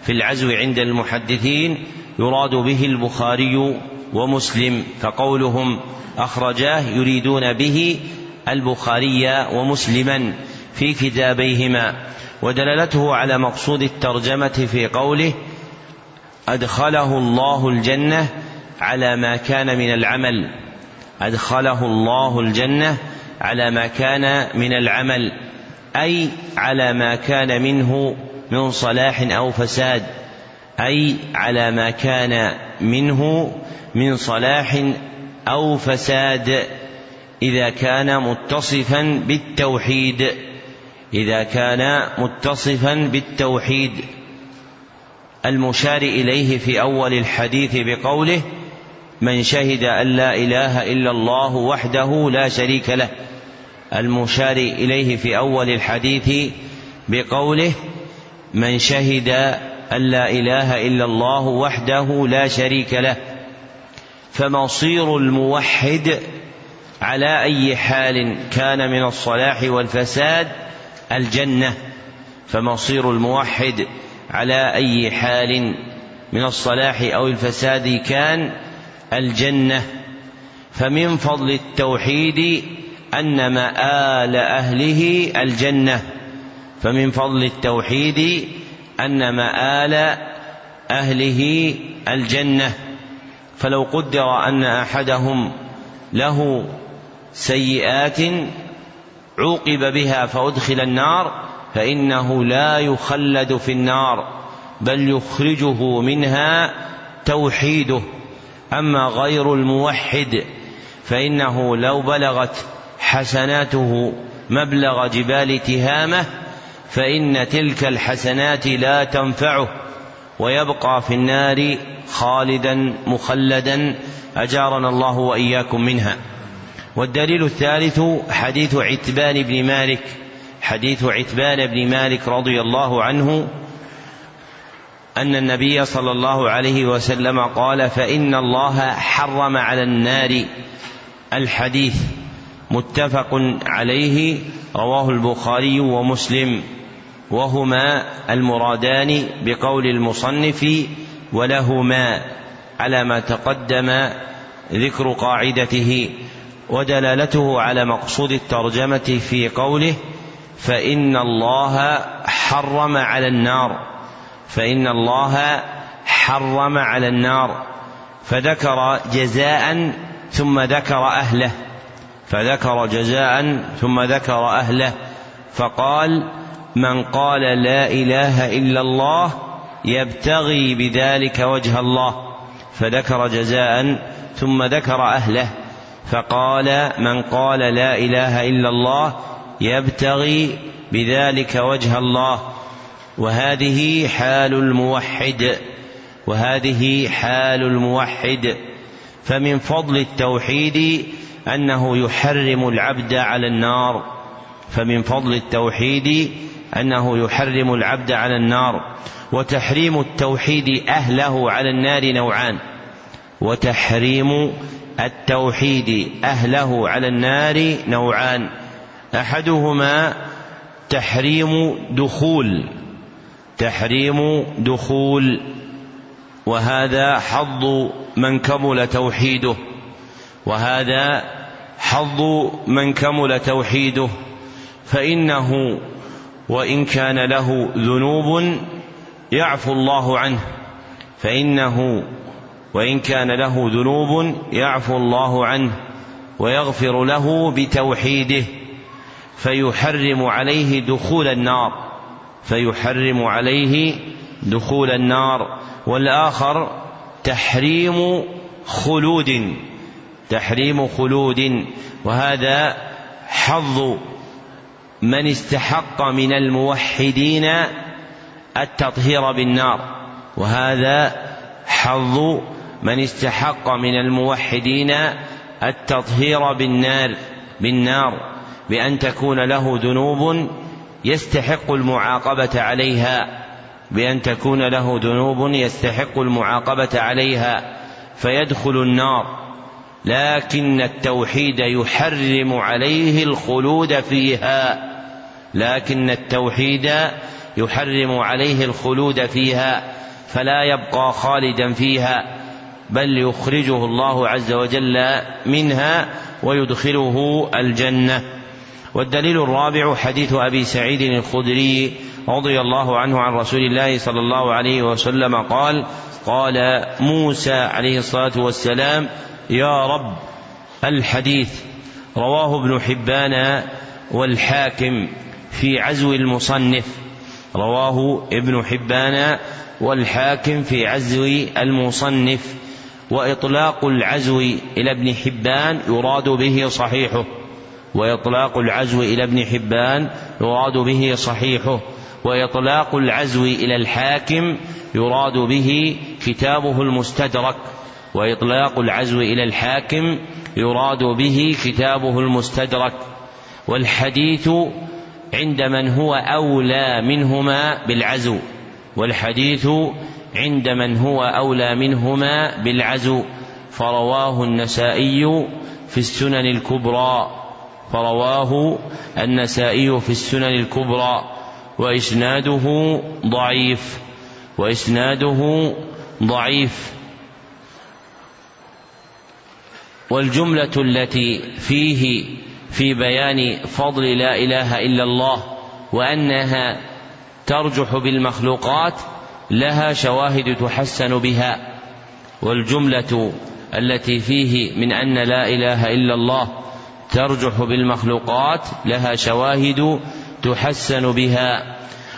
في العزو عند المحدثين يراد به البخاري ومسلم فقولهم أخرجاه يريدون به البخاري ومسلما في كتابيهما. ودلالته على مقصود الترجمة في قوله أدخله الله الجنة على ما كان من العمل. أدخله الله الجنة على ما كان من العمل. أي على ما كان منه من صلاح أو فساد. أي على ما كان منه من صلاح أو فساد. إذا كان متصفا بالتوحيد. إذا كان متصفا بالتوحيد المشار إليه في أول الحديث بقوله من شهد أن لا إله إلا الله وحده لا شريك له المشار إليه في أول الحديث بقوله من شهد أن لا إله إلا الله وحده لا شريك له. فمصير الموحد على أي حال كان من الصلاح والفساد الجنة فمصير الموحد على أي حال من الصلاح أو الفساد كان الجنة. فمن فضل التوحيد أن مآل أهله الجنة. فمن فضل التوحيد أن مآل أهله الجنة. فلو قدر أن أحدهم له سيئات عوقب بها فأدخل النار فإنه لا يخلد في النار بل يخرجه منها توحيده. أما غير الموحد فإنه لو بلغت حسناته مبلغ جبال تهامة فإن تلك الحسنات لا تنفعه ويبقى في النار خالدا مخلدا. أجارنا الله وإياكم منها. والدليل الثالث حديث عتبان بن مالك حديث عتبان بن مالك رضي الله عنه أن النبي صلى الله عليه وسلم قال فإن الله حرم على النار الحديث متفق عليه رواه البخاري ومسلم وهما المرادان بقول المصنف ولهما على ما تقدم ذكر قاعدته. ودلالته على مقصود الترجمة في قوله فإن الله حرم على النار فإن الله حرم على النار فذكر جزاء ثم ذكر أهله فذكر جزاء ثم ذكر أهله فقال من قال لا إله إلا الله يبتغي بذلك وجه الله فذكر جزاء ثم ذكر أهله. فقال من قال لا إله إلا الله يبتغي بذلك وجه الله. وهذه حال الموحد وهذه حال الموحد. فمن فضل التوحيد أنه يحرم العبد على النار. فمن فضل التوحيد أنه يحرم العبد على النار. وتحريم التوحيد أهله على النار نوعان. وتحريم التوحيد أهله على النار نوعان. أحدهما تحريم دخول تحريم دخول وهذا حظ من كمل توحيده وهذا حظ من كمل توحيده. فإنه وإن كان له ذنوب يعفو الله عنه فإنه وإن كان له ذنوب يعفو الله عنه ويغفر له بتوحيده فيحرم عليه دخول النار فيحرم عليه دخول النار. والآخر تحريم خلود تحريم خلود. وهذا حظ من استحق من الموحدين التطهير بالنار. وهذا حظ من استحق من الموحدين التطهير بالنار بالنار بأن تكون له ذنوب يستحق المعاقبة عليها بأن تكون له ذنوب يستحق المعاقبة عليها فيدخل النار. لكن التوحيد يحرم عليه الخلود فيها. لكن التوحيد يحرم عليه الخلود فيها فلا يبقى خالدا فيها. بل يخرجه الله عز وجل منها ويدخله الجنة. والدليل الرابع حديث أبي سعيد الخدري رضي الله عنه عن رسول الله صلى الله عليه وسلم قال قال موسى عليه الصلاة والسلام يا رب الحديث رواه ابن حبان والحاكم في عزو المصنف رواه ابن حبان والحاكم في عزو المصنف. وإطلاق العزو إلى ابن حبان يراد به صحيحه. وإطلاق العزو إلى ابن حبان يراد به صحيحه. وإطلاق العزو إلى الحاكم يراد به كتابه المستدرك. وإطلاق العزو إلى الحاكم يراد به كتابه المستدرك. والحديث عند من هو أولى منهما بالعزو. والحديث عند من هو أولى منهما بالعزو. فرواه النسائي في السنن الكبرى. فرواه النسائي في السنن الكبرى. وإسناده ضعيف. وإسناده ضعيف. والجملة التي فيه في بيان فضل لا إله إلا الله وأنها ترجح بالمخلوقات لها شواهد تحسن بها والجملة التي فيه من أن لا إله إلا الله ترجح بالمخلوقات لها شواهد تحسن بها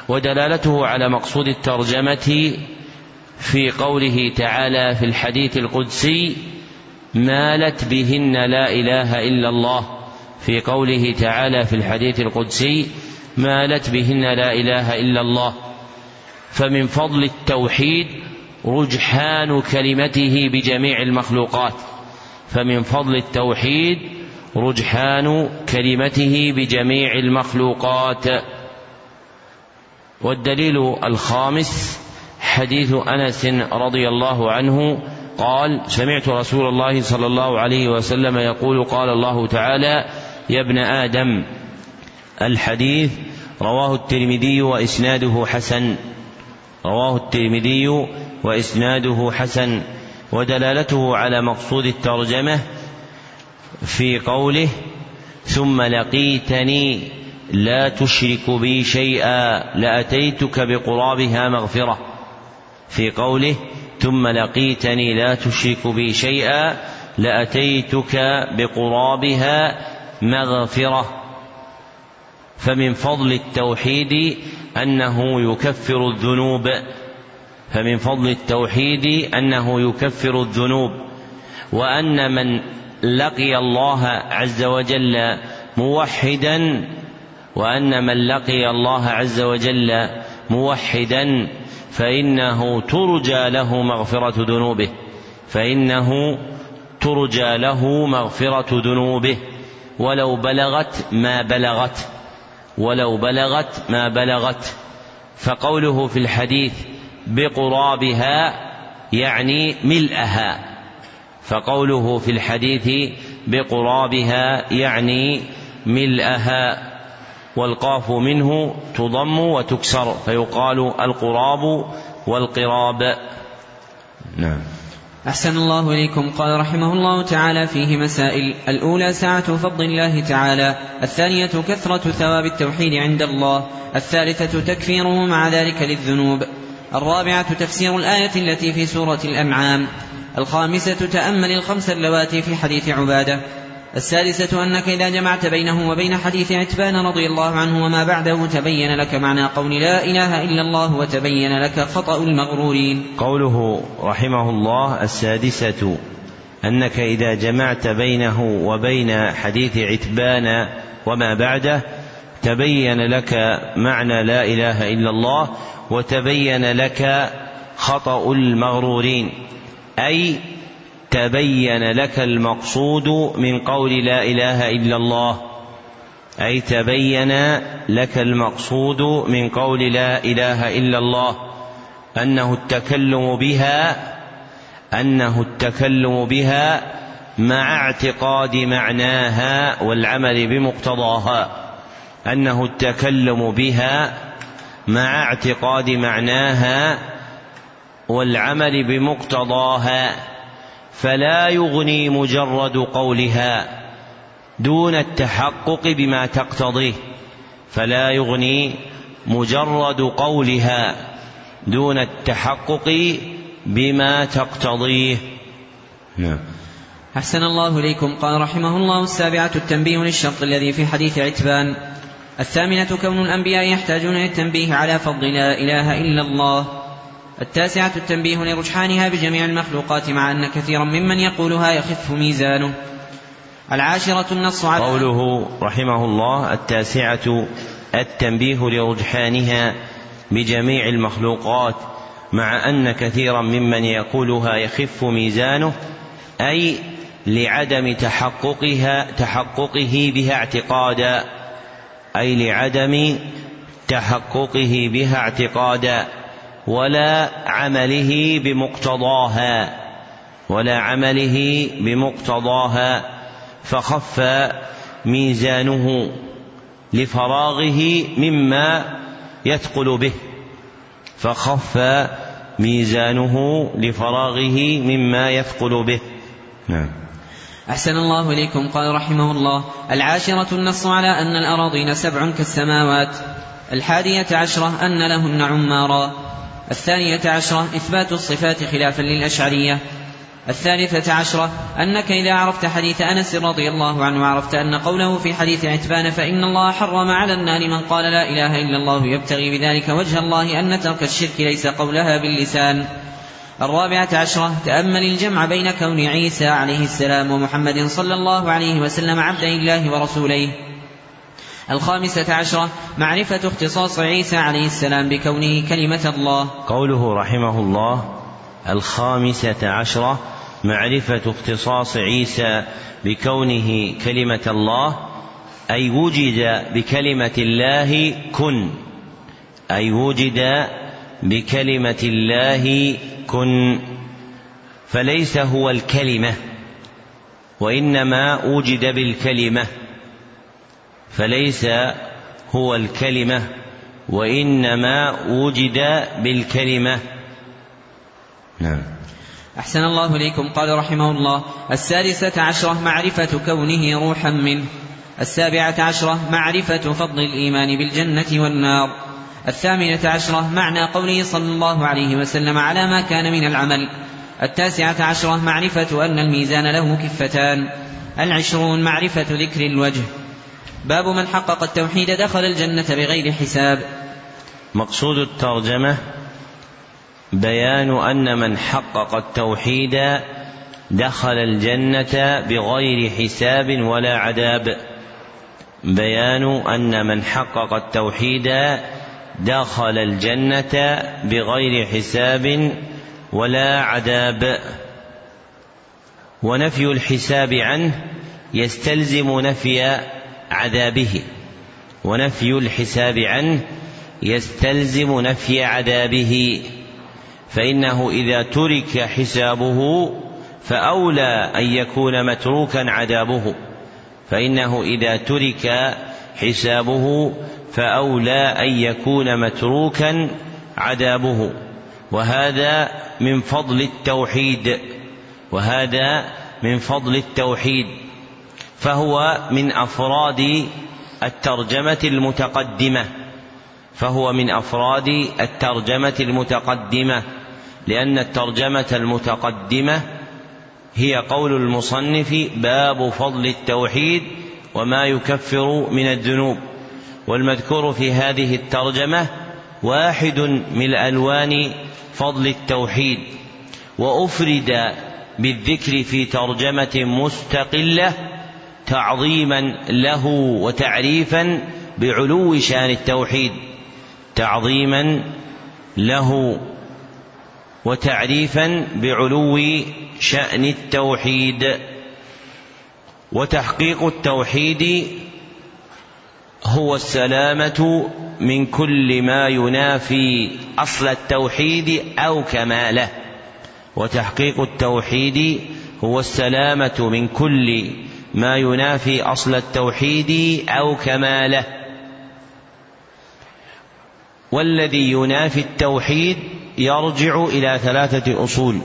ودلالته على مقصود الترجمة في قوله تعالى في الحديث القدسي مالت بهن لا إله إلا الله في قوله تعالى في الحديث القدسي مالت بهن لا إله إلا الله. فمن فضل التوحيد رجحان كلمته بجميع المخلوقات. فمن فضل التوحيد رجحان كلمته بجميع المخلوقات. والدليل الخامس حديث أنس رضي الله عنه قال سمعت رسول الله صلى الله عليه وسلم يقول قال الله تعالى يا ابن آدم. الحديث رواه الترمذي وإسناده حسن. رواه الترمذي وإسناده حسن ودلالته على مقصود الترجمة في قوله ثم لقيتني لا تشرك بي شيئا لأتيتك بقرابها مغفرة في قوله ثم لقيتني لا تشرك بي شيئا لأتيتك بقرابها مغفرة فمن فضل التوحيد أنه يكفر الذنوب. فمن فضل التوحيد أنه يكفر الذنوب. وأن من لقي الله عز وجل موحدا وأن من لقي الله عز وجل موحدا فإنه ترجى له مغفرة ذنوبه. فإنه ترجى له مغفرة ذنوبه. ولو بلغت ما بلغت. ولو بلغت ما بلغت. فقوله في الحديث بقرابها يعني ملئها فقوله في الحديث بقرابها يعني ملئها والقاف منه تضم وتكسر فيقال القراب والقراب. نعم. أحسن الله إليكم. قال رحمه الله تعالى فيه مسائل. الأولى سعة فضل الله تعالى. الثانية كثرة ثواب التوحيد عند الله. الثالثة تكفيره مع ذلك للذنوب. الرابعة تفسير الآية التي في سورة الأنعام. الخامسة تأمل الخمس اللواتي في حديث عبادة. السادسة أنك إذا جمعت بينه وبين حديث عتبان رضي الله عنه وما بعده تبين لك معنى قول لا إله إلا الله وتبين لك خطأ المغرورين. قوله رحمه الله السادسة أنك إذا جمعت بينه وبين حديث عتبان وما بعده تبين لك معنى لا إله إلا الله وتبين لك خطأ المغرورين. أي تبين لك المقصود من قول لا إله إلا الله. أي تبين لك المقصود من قول لا إله إلا الله. أنه التكلم بها أنه التكلم بها مع اعتقاد معناها والعمل بمقتضاها. أنه التكلم بها مع اعتقاد معناها والعمل بمقتضاها. فلا يغني مجرد قولها دون التحقق بما تقتضيه. فلا يغني مجرد قولها دون التحقق بما تقتضيه. نعم. أحسن الله إليكم. قال رحمه الله السابعة التنبيه للشرط الذي في حديث عتبان. الثامنة كون الأنبياء يحتاجون للتنبيه على فضل لا إله إلا الله. التاسعة التنبيه لرجحانها بجميع المخلوقات مع أن كثيرا ممن يقولها يخف ميزانه. العاشرة النص على قوله رحمه الله التاسعة التنبيه لرجحانها بجميع المخلوقات مع أن كثيرا ممن يقولها يخف ميزانه أي لعدم تحققها تحققه بها اعتقادا أي لعدم تحققه بها اعتقادا. ولا عمله بمقتضاها ولا عمله بمقتضاها فخف ميزانه لفراغه مما يثقل به فخف ميزانه لفراغه مما يثقل به. نعم. أحسن الله إليكم قال رحمه الله العاشرة النص على أن الأراضين سبع كالسماوات الحادية عشرة أن لهن عمارا. الثانية عشرة إثبات الصفات خلافا للأشعرية. الثالثة عشرة أنك إذا عرفت حديث أنس رضي الله عنه وعرفت أن قوله في حديث عتبان فإن الله حرم على النار من قال لا إله إلا الله يبتغي بذلك وجه الله أن ترك الشرك ليس قولها باللسان. الرابعة عشرة تأمل الجمع بين كون عيسى عليه السلام ومحمد صلى الله عليه وسلم عبد الله ورسوله. الخامسة عشرة معرفة اختصاص عيسى عليه السلام بكونه كلمة الله. قوله رحمه الله الخامسة عشرة معرفة اختصاص عيسى بكونه كلمة الله أي وجد بكلمة الله كن. أي وجد بكلمة الله كن. فليس هو الكلمة وإنما وجد بالكلمة. فليس هو الكلمة وإنما وجد بالكلمة. نعم. أحسن الله إليكم. قال رحمه الله السادسة عشرة معرفة كونه روحا منه. السابعة عشرة معرفة فضل الإيمان بالجنة والنار. الثامنة عشرة معنى قوله صلى الله عليه وسلم على ما كان من العمل. التاسعة عشرة معرفة أن الميزان له كفتان. العشرون معرفة ذكر الوجه. باب من حقق التوحيد دخل الجنة بغير حساب. مقصود الترجمة بيان أن من حقق التوحيد دخل الجنة بغير حساب ولا عذاب. بيان أن من حقق التوحيد دخل الجنة بغير حساب ولا عذاب. ونفي الحساب عنه يستلزم نفي عذابه ونفي الحساب عنه يستلزم نفي عذابه. فإنه إذا ترك حسابه فأولى أن يكون متروكا عذابه. فإنه إذا ترك حسابه فأولى أن يكون متروكا عذابه. وهذا من فضل التوحيد. وهذا من فضل التوحيد. فهو من أفراد الترجمة المتقدمة. فهو من أفراد الترجمة المتقدمة لأن الترجمة المتقدمة هي قول المصنف باب فضل التوحيد وما يكفر من الذنوب. والمذكور في هذه الترجمة واحد من ألوان فضل التوحيد. وأفرد بالذكر في ترجمة مستقلة تعظيما له وتعريفا بعلو شان التوحيد. تعظيما له وتعريفا بعلو شأن التوحيد. وتحقيق التوحيد هو السلامة من كل ما ينافي أصل التوحيد أو كماله. وتحقيق التوحيد هو السلامة من كل ما ينافي أصل التوحيد أو كماله. والذي ينافي التوحيد يرجع إلى ثلاثة أصول.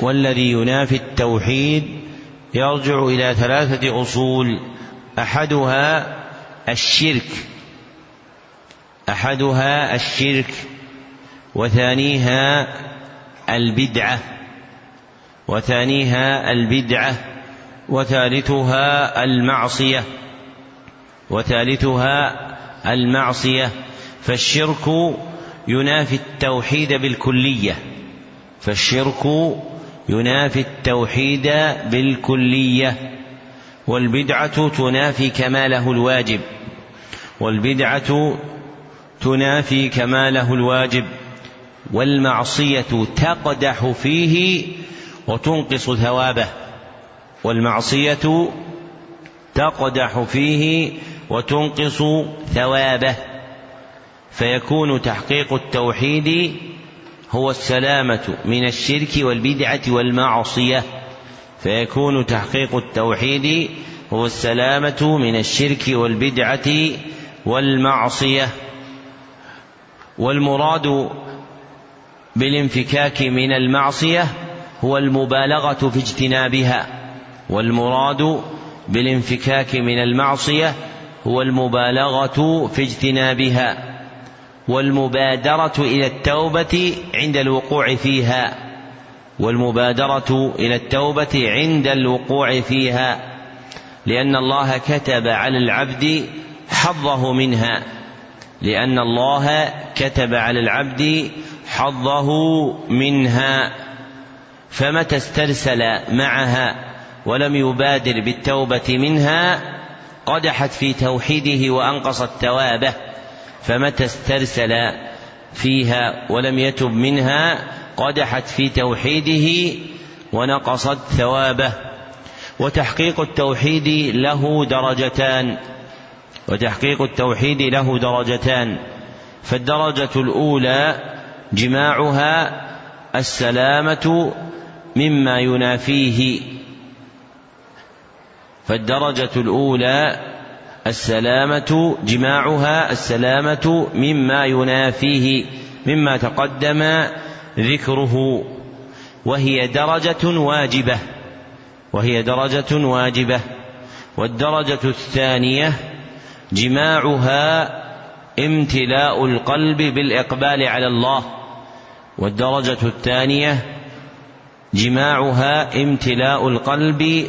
والذي ينافي التوحيد يرجع إلى ثلاثة أصول. أحدها الشرك. أحدها الشرك. وثانيها البدعة. وثانيها البدعة. وثالثها المعصية. وثالثها المعصية. فالشرك ينافي التوحيد بالكلية. فالشرك ينافي التوحيد بالكلية. والبدعة تنافي كماله الواجب. والبدعة تنافي كماله الواجب. والمعصية تقدح فيه وتنقص ثوابه. والمعصية تقدح فيه وتنقص ثوابه فيكون تحقيق التوحيد هو السلامة من الشرك والبدعة والمعصية فيكون تحقيق التوحيد هو السلامة من الشرك والبدعة والمعصية. والمراد بالانفكاك من المعصية هو المبالغة في اجتنابها. والمراد بالانفكاك من المعصية هو المبالغة في اجتنابها والمبادرة إلى التوبة عند الوقوع فيها والمبادرة إلى التوبة عند الوقوع فيها لأن الله كتب على العبد حظه منها لأن الله كتب على العبد حظه منها فمتى استرسل معها ولم يبادر بالتوبة منها قدحت في توحيده وأنقصت ثوابه فمتى استرسل فيها ولم يتب منها قدحت في توحيده ونقصت ثوابه. وتحقيق التوحيد له درجتان وتحقيق التوحيد له درجتان فالدرجة الأولى جماعها السلامة مما ينافيه فالدرجة الأولى السلامة جماعها السلامة مما ينافيه مما تقدم ذكره وهي درجة واجبة وهي درجة واجبة. والدرجة الثانية جماعها امتلاء القلب بالإقبال على الله. والدرجة الثانية جماعها امتلاء القلب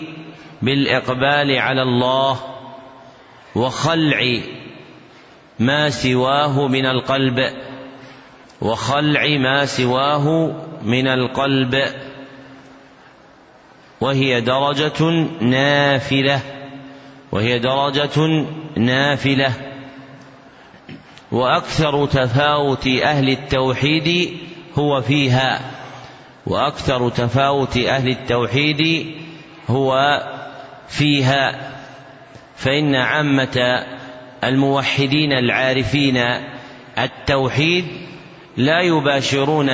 بالإقبال على الله وخلع ما سواه من القلب وخلع ما سواه من القلب. وهي درجة نافلة وهي درجة نافلة. وأكثر تفاوت أهل التوحيد هو فيها وأكثر تفاوت أهل التوحيد هو فيها فإن عامة الموحدين العارفين التوحيد لا يباشرون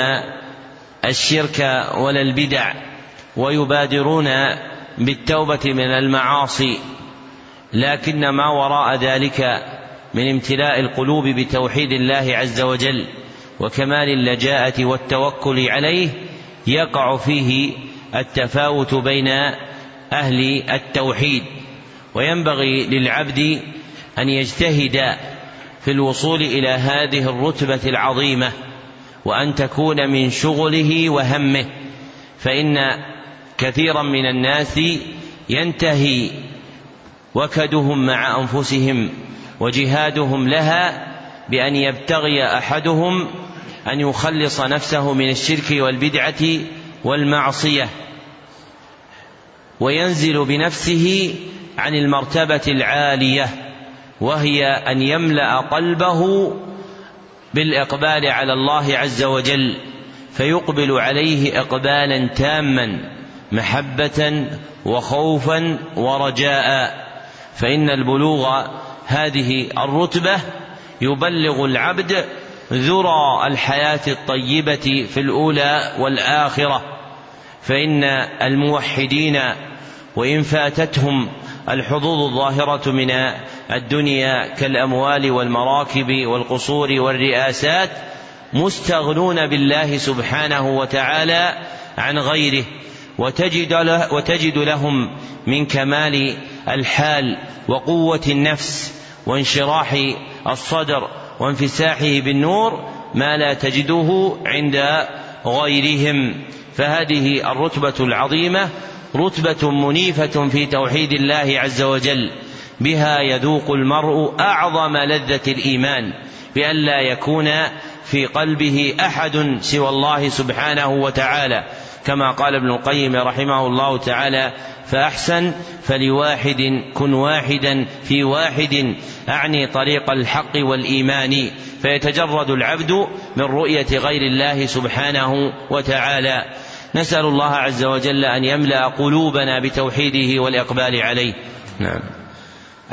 الشرك ولا البدع ويبادرون بالتوبة من المعاصي لكن ما وراء ذلك من امتلاء القلوب بتوحيد الله عز وجل وكمال اللجاءة والتوكل عليه يقع فيه التفاوت بين أهل التوحيد وينبغي للعبد أن يجتهد في الوصول إلى هذه الرتبة العظيمة وأن تكون من شغله وهمه فإن كثيرا من الناس ينتهي وكدهم مع أنفسهم وجهادهم لها بأن يبتغي أحدهم أن يخلص نفسه من الشرك والبدعة والمعصية. وينزل بنفسه عن المرتبة العالية وهي أن يملأ قلبه بالإقبال على الله عز وجل فيقبل عليه إقبالا تاما محبة وخوفا ورجاء. فإن البلوغ هذه الرتبة يبلغ العبد ذرى الحياة الطيبة في الأولى والآخرة. فإن الموحدين وإن فاتتهم الحظوظ الظاهرة من الدنيا كالأموال والمراكب والقصور والرئاسات مستغنون بالله سبحانه وتعالى عن غيره وتجد, له وتجد لهم من كمال الحال وقوة النفس وانشراح الصدر وانفساحه بالنور ما لا تجده عند غيرهم. فهذه الرتبة العظيمة رتبة منيفة في توحيد الله عز وجل. بها يذوق المرء أعظم لذة الإيمان بأن لا يكون في قلبه أحد سوى الله سبحانه وتعالى. كما قال ابن القيم رحمه الله تعالى فأحسن فلواحد كن واحدا في واحد أعني طريق الحق والإيمان. فيتجرد العبد من رؤية غير الله سبحانه وتعالى. نسأل الله عز وجل أن يملأ قلوبنا بتوحيده والإقبال عليه. نعم.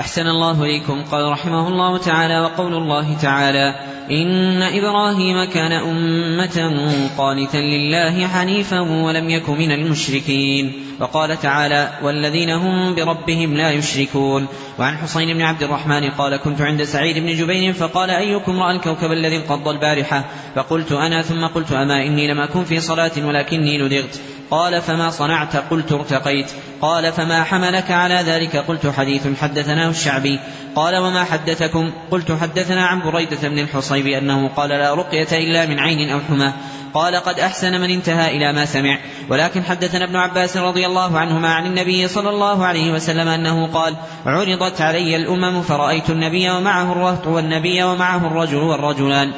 أحسن الله إليكم. قال رحمه الله تعالى وقول الله تعالى إن إبراهيم كان أمة قانتا لله حنيفا ولم يك من المشركين. وقال تعالى والذين هم بربهم لا يشركون. وعن حسين بن عبد الرحمن قال كنت عند سعيد بن جبير فقال أيكم رأى الكوكب الذي انقض البارحة؟ فقلت أنا. ثم قلت أما إني لم أكن في صلاة ولكني لدغت قال فما صنعت؟ قلت ارتقيت. قال فما حملك على ذلك؟ قلت حديث حدثناه الشعبي. قال وما حدثكم؟ قلت حدثنا عن بريدة بن الحصيب أنه قال لا رقية إلا من عين أو حمى. قال قد أحسن من انتهى إلى ما سمع. ولكن حدثنا ابن عباس رضي الله عنهما عن النبي صلى الله عليه وسلم أنه قال عرضت علي الأمم فرأيت النبي ومعه الرهط والنبي ومعه الرجل والرجلان.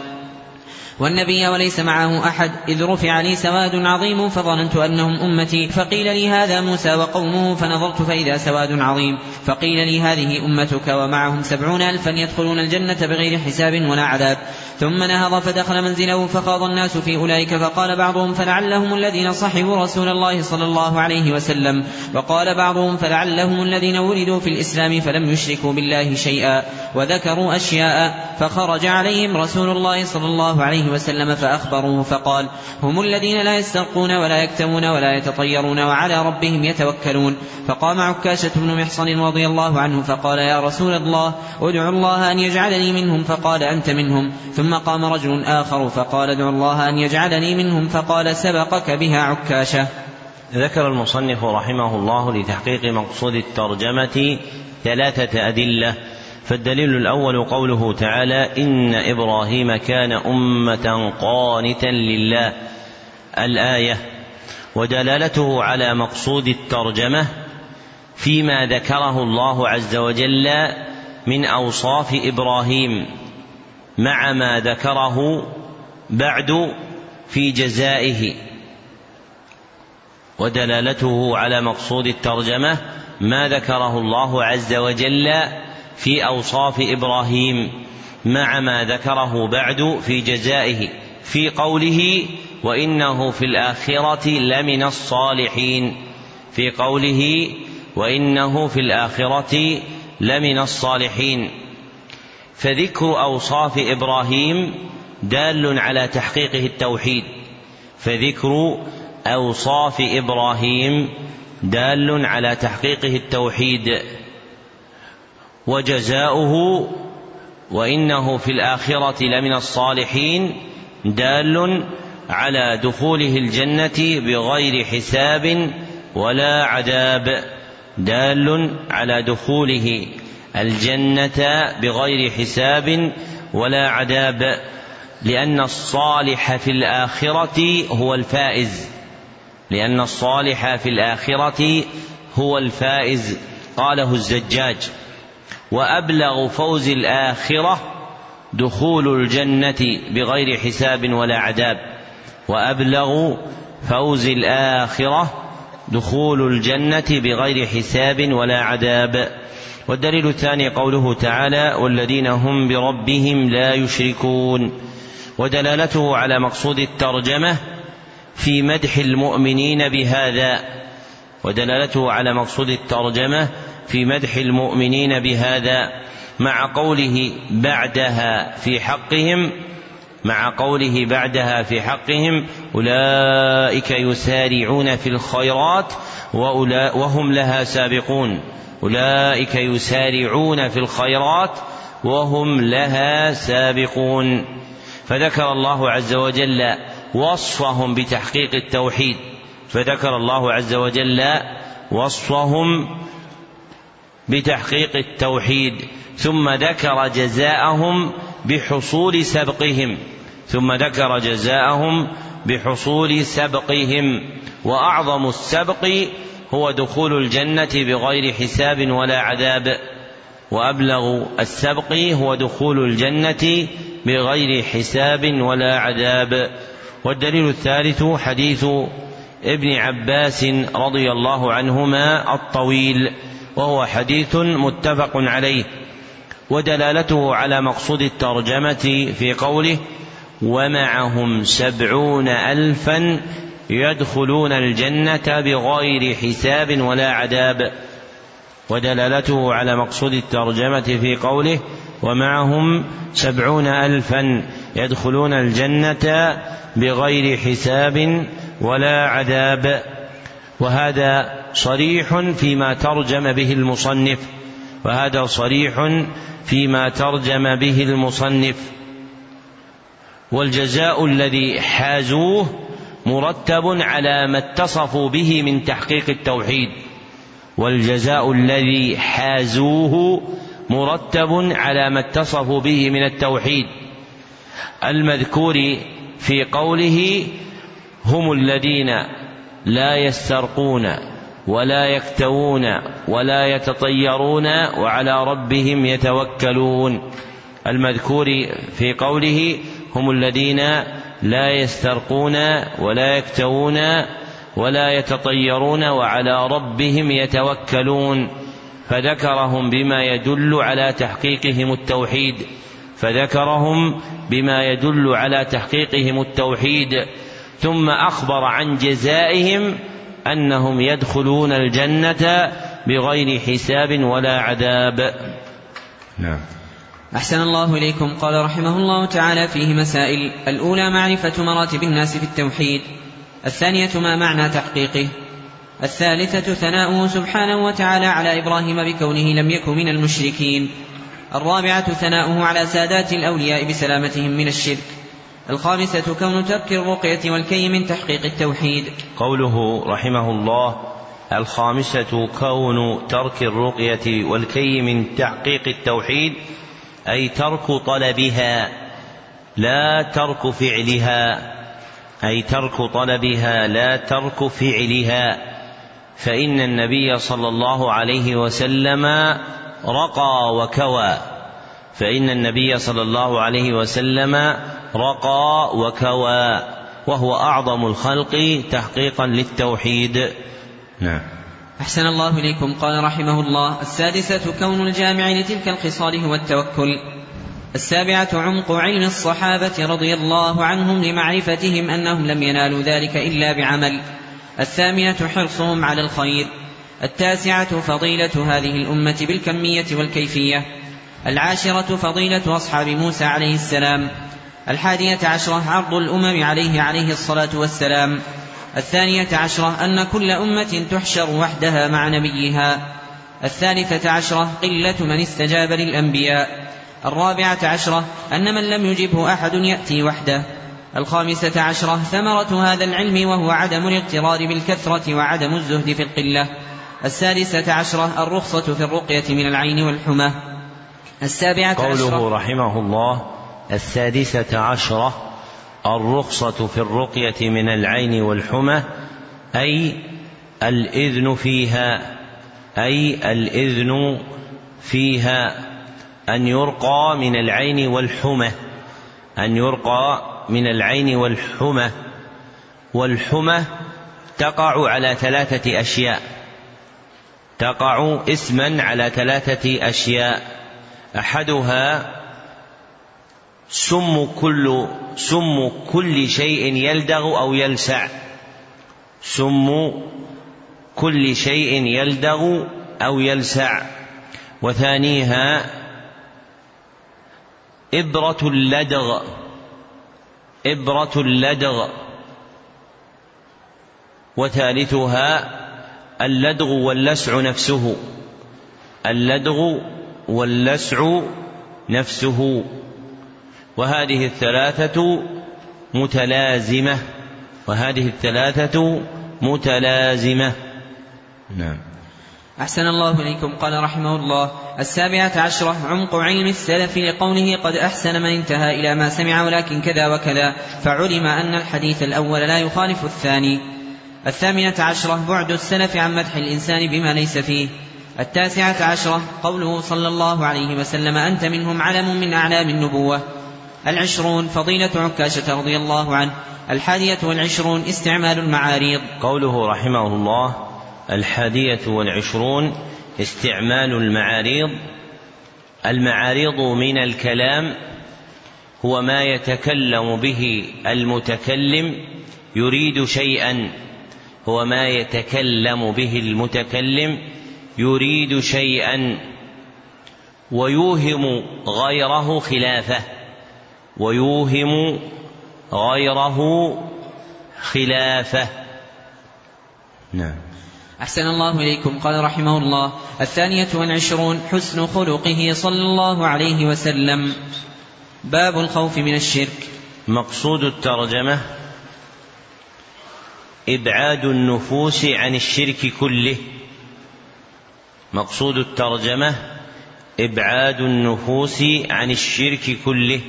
والنبي وليس معه أحد إذ رفع لي سواد عظيم فظننت أنهم أمتي. فقيل لي هذا موسى وقومه فنظرت فإذا سواد عظيم. فقيل لي هذه أمتك ومعهم سبعون ألفا يدخلون الجنة بغير حساب ولا عذاب. ثم نهض فدخل منزله فخاض الناس في أولئك فقال بعضهم فلعلهم الذين صحبوا رسول الله صلى الله عليه وسلم. وقال بعضهم فلعلهم الذين ولدوا في الإسلام فلم يشركوا بالله شيئا. وذكروا أشياء فخرج عليهم رسول الله صلى الله عليه وسلم فأخبروه فقال هم الذين لا يسترقون ولا يكتمون ولا يتطيرون وعلى ربهم يتوكلون. فقام عكاشة بن محصن رضي الله عنه فقال يا رسول الله ادعو الله أن يجعلني منهم فقال أنت منهم. ثم قام رجل آخر فقال ادعو الله أن يجعلني منهم فقال سبقك بها عكاشة. ذكر المصنف رحمه الله لتحقيق مقصود الترجمة ثلاثة أدلة. فالدليل الأول قوله تعالى إن إبراهيم كان أمة قانتا لله. الآية ودلالته على مقصود الترجمة فيما ذكره الله عز وجل من أوصاف إبراهيم مع ما ذكره بعد في جزائه. ودلالته على مقصود الترجمة ما ذكره الله عز وجل في أوصاف إبراهيم مع ما ذكره بعد في جزائه في قوله وإنه في الآخرة لمن الصالحين في قوله وإنه في الآخرة لمن الصالحين فذكر أوصاف إبراهيم دال على تحقيقه التوحيد فذكر أوصاف إبراهيم دال على تحقيقه التوحيد وجزاؤه وإنه في الآخرة لمن الصالحين دال على دخوله الجنة بغير حساب ولا عذاب. دال على دخوله الجنة بغير حساب ولا عذاب. لأن الصالح في الآخرة هو الفائز. لأن الصالح في الآخرة هو الفائز. قاله الزجاج. وأبلغ فوز الآخرة دخول الجنة بغير حساب ولا عذاب. وأبلغ فوز الآخرة دخول الجنة بغير حساب ولا عذاب. والدليل الثاني قوله تعالى والذين هم بربهم لا يشركون. ودلالته على مقصود الترجمة في مدح المؤمنين بهذا. ودلالته على مقصود الترجمة في مدح المؤمنين بهذا مع قوله بعدها في حقهم مع قوله بعدها في حقهم أولئك يسارعون في الخيرات وهم لها سابقون. أولئك يسارعون في الخيرات وهم لها سابقون. فذكر الله عز وجل وصفهم بتحقيق التوحيد. فذكر الله عز وجل وصفهم بتحقيق التوحيد ثم ذكر جزاءهم بحصول سبقهم ثم ذكر جزاءهم بحصول سبقهم وأعظم السبق هو دخول الجنة بغير حساب ولا عذاب وأبلغ السبق هو دخول الجنة بغير حساب ولا عذاب. والدليل الثالث حديث ابن عباس رضي الله عنهما الطويل. وهو حديث متفق عليه ودلالته على مقصود الترجمة في قوله ومعهم سبعون ألفا يدخلون الجنة بغير حساب ولا عذاب ودلالته على مقصود الترجمة في قوله ومعهم سبعون ألفا يدخلون الجنة بغير حساب ولا عذاب وهذا صريح فيما ترجم به المصنف وهذا صريح فيما ترجم به المصنف. والجزاء الذي حازوه مرتب على ما اتصفوا به من تحقيق التوحيد والجزاء الذي حازوه مرتب على ما اتصفوا به من التوحيد. المذكور في قوله هم الذين لا يسترقون ولا يكتوون ولا يتطيرون وعلى ربهم يتوكلون. المذكور في قوله هم الذين لا يسترقون ولا يكتوون ولا يتطيرون وعلى ربهم يتوكلون. فذكرهم بما يدل على تحقيقهم التوحيد. فذكرهم بما يدل على تحقيقهم التوحيد. ثم أخبر عن جزائهم أنهم يدخلون الجنة بغير حساب ولا عذاب. نعم. أحسن الله إليكم. قال رحمه الله تعالى فيه مسائل. الأولى معرفة مراتب الناس في التوحيد. الثانية ما معنى تحقيقه. الثالثة ثناؤه سبحانه وتعالى على إبراهيم بكونه لم يكن من المشركين. الرابعة ثناؤه على سادات الأولياء بسلامتهم من الشرك. الخامسة كون ترك الرقية والكي من تحقيق التوحيد. قوله رحمه الله الخامسة كون ترك الرقية والكي من تحقيق التوحيد أي ترك طلبها لا ترك فعلها. أي ترك طلبها لا ترك فعلها. فإن النبي صلى الله عليه وسلم رقى وكوى. فإن النبي صلى الله عليه وسلم رقى وكوى وهو أعظم الخلق تحقيقا للتوحيد. نعم. أحسن الله إليكم. قال رحمه الله السادسة كون الجامع لتلك الخصال هو التوكل. السابعة عمق علم الصحابة رضي الله عنهم لمعرفتهم أنهم لم ينالوا ذلك إلا بعمل. الثامنة حرصهم على الخير. التاسعة فضيلة هذه الأمة بالكمية والكيفية. العاشرة فضيلة أصحاب موسى عليه السلام. الحادية عشرة عرض الأمم عليه عليه الصلاة والسلام. الثانية عشرة أن كل أمة تحشر وحدها مع نبيها. الثالثة عشرة قلة من استجاب للأنبياء. الرابعة عشرة أن من لم يجبه أحد يأتي وحده. الخامسة عشرة ثمرة هذا العلم وهو عدم الاغترار بالكثرة وعدم الزهد في القلة. السادسة عشرة الرخصة في الرقية من العين والحمى. السابعة قوله عشرة قوله رحمه الله السادسة عشرة الرخصة في الرقية من العين والحمى أي الإذن فيها أي الإذن فيها أن يرقى من العين والحمى أن يرقى من العين والحمى. والحمى تقع على ثلاثة أشياء. تقع اسما على ثلاثة أشياء. أحدها سم كل سم كل شيء يلدغ أو يلسع. سم كل شيء يلدغ أو يلسع. وثانيها إبرة اللدغ. إبرة اللدغ. وثالثها اللدغ واللسع نفسه. اللدغ واللسع نفسه. وهذه الثلاثة متلازمة. وهذه الثلاثة متلازمة. نعم. أحسن الله إليكم. قال رحمه الله السابعة عشرة عمق علم السلف لقوله قد أحسن من انتهى إلى ما سمع ولكن كذا وكذا فعلم أن الحديث الأول لا يخالف الثاني. الثامنة عشرة بعد السلف عن مدح الإنسان بما ليس فيه. التاسعة عشرة قوله صلى الله عليه وسلم أنت منهم علم من أعلام النبوة. العشرون فضيلة عكاشة رضي الله عنه. الحادية والعشرون استعمال المعاريض. قوله رحمه الله الحادية والعشرون استعمال المعاريض. المعاريض من الكلام هو ما يتكلم به المتكلم يريد شيئا هو ما يتكلم به المتكلم يريد شيئا ويوهم غيره خلافه. ويوهم غيره خلافه. نعم. أحسن الله إليكم. قال رحمه الله الثانية والعشرون حسن خلقه صلى الله عليه وسلم. باب الخوف من الشرك. مقصود الترجمة إبعاد النفوس عن الشرك كله. مقصود الترجمة إبعاد النفوس عن الشرك كله.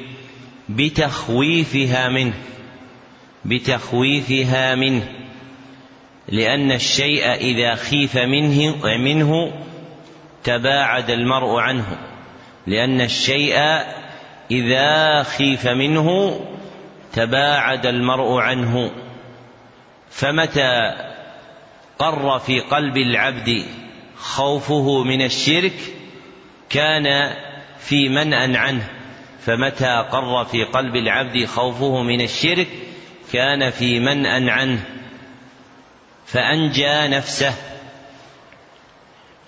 بتخويفها منه بتخويفها منه لأن الشيء إذا خيف منه منه تباعد المرء عنه لأن الشيء إذا خيف منه تباعد المرء عنه. فمتى قر في قلب العبد خوفه من الشرك كان في منأ عنه. فمتى قر في قلب العبد خوفه من الشرك كان في منأ عنه فأنجى نفسه.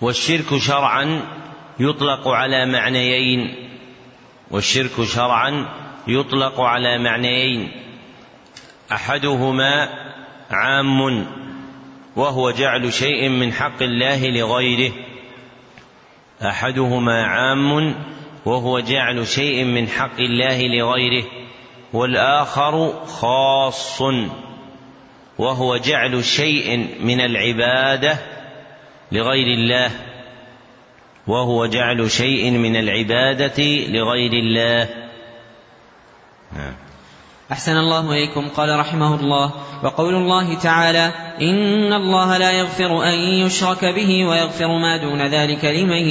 والشرك شرعا يطلق على معنيين والشرك شرعا يطلق على معنيين. أحدهما عام وهو جعل شيء من حق الله لغيره. أحدهما عام وهو جعل شيء من حق الله لغيره والآخر خاص. وهو جعل شيء من العبادة لغير الله وهو جعل شيء من العبادة لغير الله. نعم. أحسن الله إليكم. قال رحمه الله وقول الله تعالى إن الله لا يغفر أن يشرك به ويغفر ما دون ذلك لمن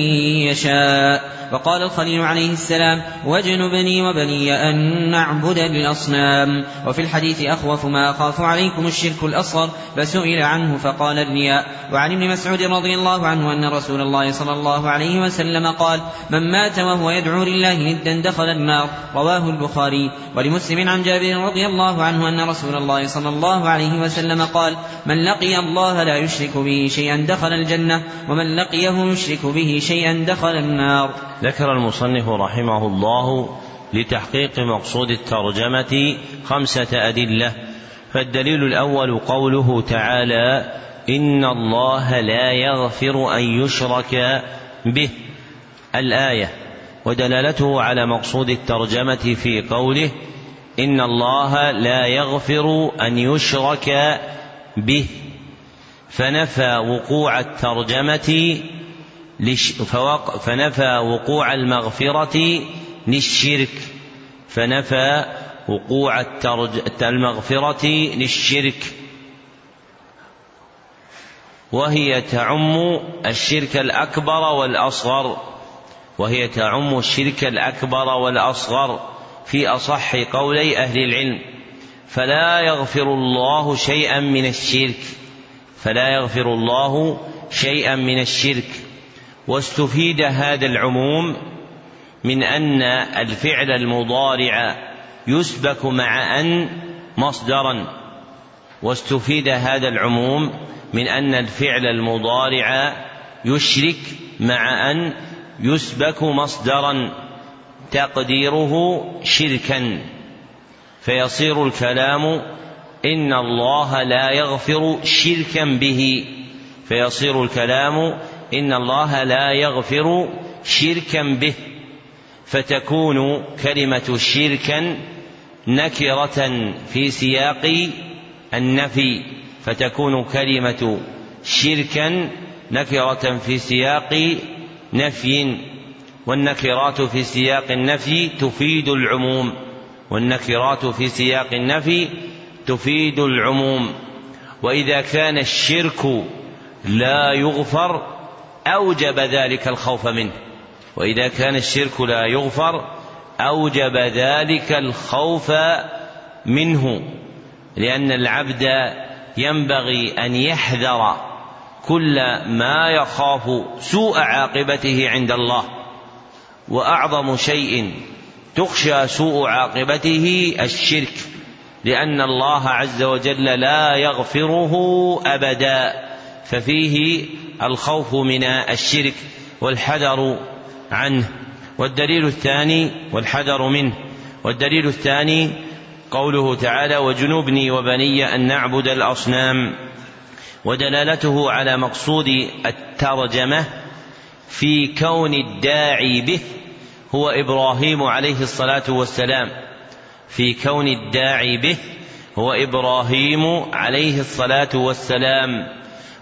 يشاء. وقال الخليل عليه السلام واجنبني وبني أن نعبد الأصنام وفي الحديث أخوف ما أخاف عليكم الشرك الأصغر. فسئل عنه فقال الرياء. وعن ابن مسعود رضي الله عنه أن رسول الله صلى الله عليه وسلم قال من مات وهو يدعو لله ندا دخل النار. رواه البخاري. ولمسلم عن جابر رضي الله عنه أن رسول الله صلى الله عليه وسلم قال من لقي الله لا يشرك به شيئا دخل الجنة ومن لقيه يشرك به شيئا دخل النار. ذكر المصنف رحمه الله لتحقيق مقصود الترجمة خمسة أدلة فالدليل الأول قوله تعالى إن الله لا يغفر أن يشرك به. الآية ودلالته على مقصود الترجمة في قوله إن الله لا يغفر أن يشرك به. فنفى وقوع الترجمة فنفى وقوع المغفرة للشرك. فنفى وقوع المغفرة للشرك. وهي تعم الشرك الأكبر والأصغر. وهي تعم الشرك الأكبر والأصغر. في أصح قولي أهل العلم. فلا يغفر الله شيئا من الشرك. فلا يغفر الله شيئا من الشرك. واستفيد هذا العموم من أن الفعل المضارع يسبك مع أن مصدرا. واستفيد هذا العموم من أن الفعل المضارع يشرك مع أن يسبك مصدرا. تقديره شركا. فيصير الكلام إن الله لا يغفر شركا به. فيصير الكلام إن الله لا يغفر شركا به. فتكون كلمة شركا نكرة في سياق النفي. فتكون كلمة شركا نكرة في سياق نفي. والنكرات في سياق النفي تفيد العموم. والنكرات في سياق النفي تفيد العموم. وإذا كان الشرك لا يغفر أوجب ذلك الخوف منه. وإذا كان الشرك لا يغفر أوجب ذلك الخوف منه. لأن العبد ينبغي أن يحذر كل ما يخاف سوء عاقبته عند الله. وأعظم شيء تخشى سوء عاقبته الشرك لأن الله عز وجل لا يغفره أبدا ففيه الخوف من الشرك والحذر عنه. والدليل الثاني والحذر منه والدليل الثاني قوله تعالى وجنوبني وبني أن نعبد الأصنام ودلالته على مقصود الترجمة في كون الداعي به هو إبراهيم عليه الصلاة والسلام. في كون الداعي به هو إبراهيم عليه الصلاة والسلام.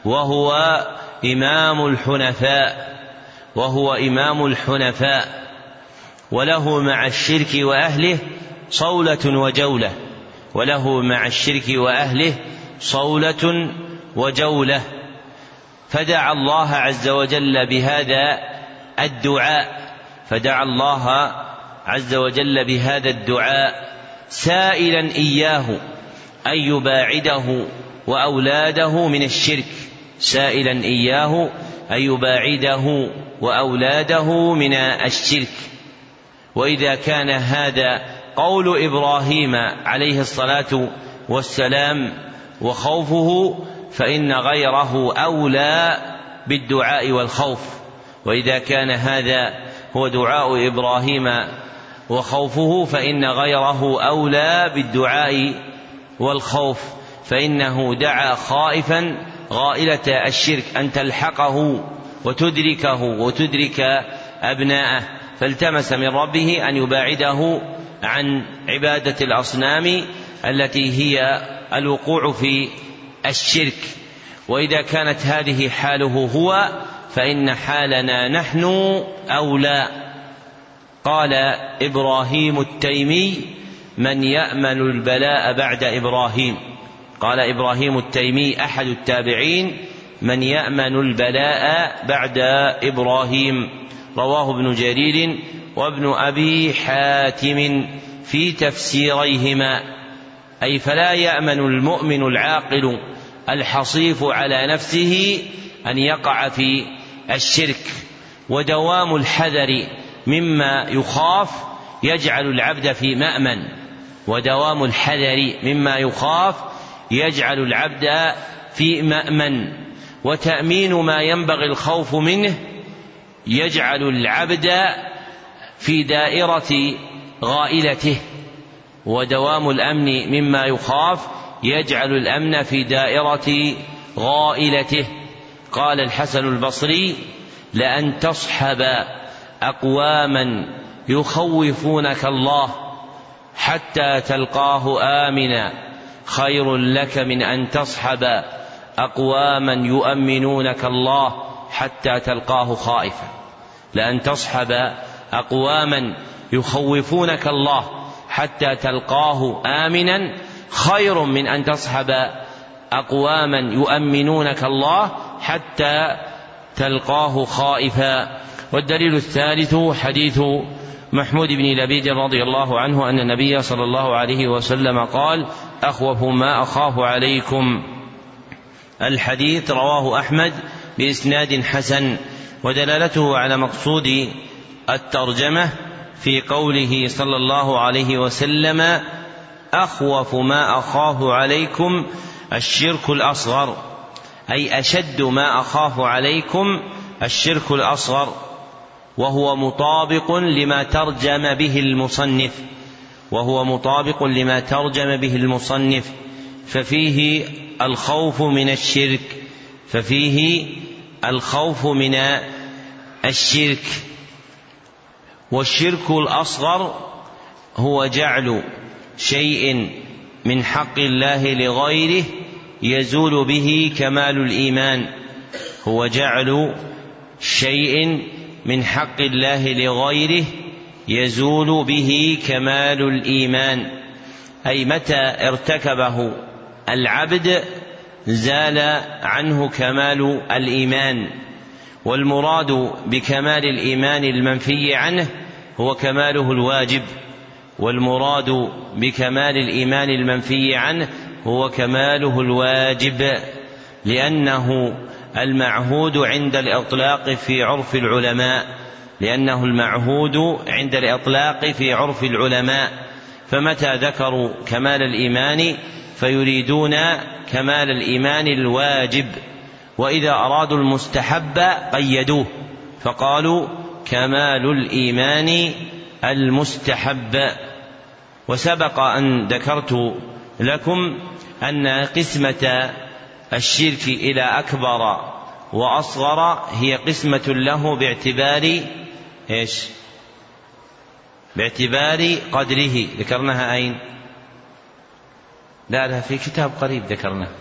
وهو إمام الحنفاء. وهو إمام الحنفاء. وله مع الشرك وأهله صولة وجولة. وله مع الشرك وأهله صولة وجولة. فدعا الله عز وجل بهذا الدعاء. فدعا الله عز وجل بهذا الدعاء سائلا إياه أن يباعده وأولاده من الشرك. سائلا إياه أن يباعده وأولاده من الشرك. وإذا كان هذا قول إبراهيم عليه الصلاة والسلام وخوفه فإن غيره أولى بالدعاء والخوف. وإذا كان هذا هو دعاء إبراهيم وخوفه فإن غيره أولى بالدعاء والخوف فإنه دعا خائفا غائلة الشرك أن تلحقه وتدركه وتدرك أبناءه فالتمس من ربه أن يباعده عن عبادة الأصنام التي هي الوقوع في الشرك. وإذا كانت هذه حاله هو فإن حالنا نحن أولى. قال إبراهيم التيمي من يأمن البلاء بعد إبراهيم؟ قال إبراهيم التيمي أحد التابعين من يأمن البلاء بعد إبراهيم؟ رواه ابن جرير وابن أبي حاتم في تفسيريهما. أي فلا يأمن المؤمن العاقل الحصيف على نفسه أن يقع في الشرك ودوام الحذر مما يخاف يجعل العبد في مأمن. ودوام الحذر مما يخاف يجعل العبد في مأمن. وتأمين ما ينبغي الخوف منه يجعل العبد في دائرة غائلته. ودوام الأمن مما يخاف يجعل الأمن في دائرة غائلته. قال الحسن البصري لأن تصحب أقواما يخوفونك الله حتى تلقاه آمنا خير لك من أن تصحب أقواما يؤمنونك الله حتى تلقاه خائفا. لأن تصحب أقواما يخوفونك الله حتى تلقاه آمنا خير من أن تصحب أقواما يؤمنونك الله حتى تلقاه خائفا. والدليل الثالث حديث محمود بن لبيد رضي الله عنه أن النبي صلى الله عليه وسلم قال أخوف ما أخاف عليكم. الحديث رواه أحمد بإسناد حسن ودلالته على مقصود الترجمة في قوله صلى الله عليه وسلم أخوف ما أخاف عليكم الشرك الأصغر. أي أشد ما أخاف عليكم الشرك الأصغر وهو مطابق لما ترجم به المصنف وهو مطابق لما ترجم به المصنف ففيه الخوف من الشرك ففيه الخوف من الشرك. والشرك الأصغر هو جعل شيء من حق الله لغيره يزول به كمال الإيمان هو جعل شيء من حق الله لغيره يزول به كمال الإيمان. أي متى ارتكبه العبد زال عنه كمال الإيمان. والمراد بكمال الإيمان المنفي عنه هو كماله الواجب والمراد بكمال الإيمان المنفي عنه هو كماله الواجب لأنه المعهود عند الإطلاق في عرف العلماء لأنه المعهود عند الإطلاق في عرف العلماء. فمتى ذكروا كمال الإيمان؟ فيريدون كمال الإيمان الواجب وإذا أرادوا المستحب قيدوه. فقالوا كمال الإيمان المستحب. وسبق أن ذكرت لكم أن قسمة الشرك إلى أكبر وأصغر هي قسمة له باعتبار إيش؟ باعتبار قدره. ذكرناها أين؟ لا لا في كتاب قريب ذكرناه.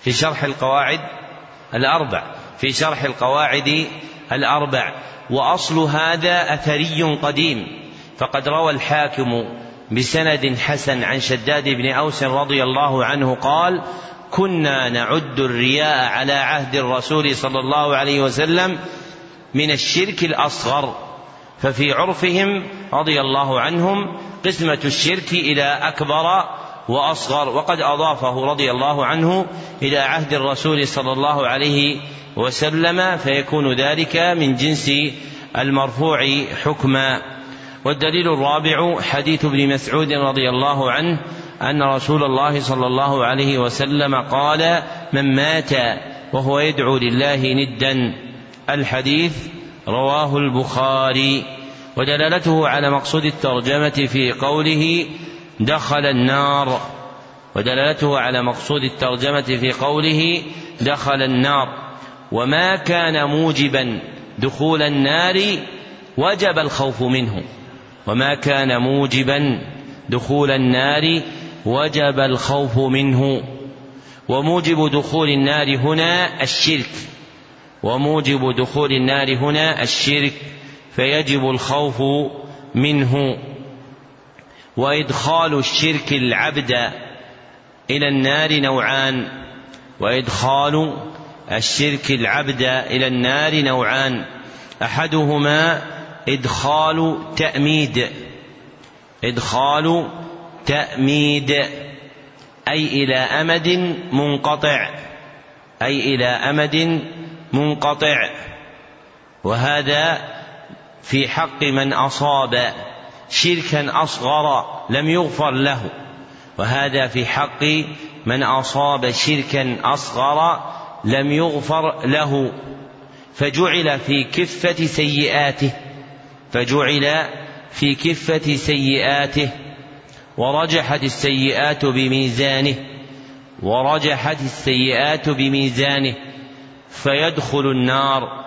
في شرح القواعد الأربع. في شرح القواعد الأربع. وأصل هذا أثري قديم. فقد روى الحاكم بسند حسن عن شداد بن أوس رضي الله عنه قال كنا نعد الرياء على عهد الرسول صلى الله عليه وسلم من الشرك الأصغر ففي عرفهم رضي الله عنهم قسمة الشرك إلى أكبر وأصغر وقد أضافه رضي الله عنه إلى عهد الرسول صلى الله عليه وسلم فيكون ذلك من جنس المرفوع حكما. والدليل الرابع حديث ابن مسعود رضي الله عنه أن رسول الله صلى الله عليه وسلم قال من مات وهو يدعو لله ندا. الحديث رواه البخاري. ودلالته على مقصود الترجمة في قوله دخل النار. ودلالته على مقصود الترجمة في قوله دخل النار. وما كان موجبا دخول النار وجب الخوف منه. وما كان موجبا دخول النار وجب الخوف منه. وموجب دخول النار هنا الشرك. وموجب دخول النار هنا الشرك فيجب الخوف منه. وإدخال الشرك العبد إلى النار نوعان. وإدخال الشرك العبد إلى النار نوعان. أحدهما إدخال تأميد. إدخال تأميد. أي إلى أمد منقطع. أي إلى أمد منقطع. وهذا في حق من أصاب شركا أصغر لم يغفر له. وهذا في حق من أصاب شركا أصغر لم يغفر له. فجعل في كفة سيئاته. فجعل في كفة سيئاته ورجحت السيئات بميزانه ورجحت السيئات بميزانه فيدخل النار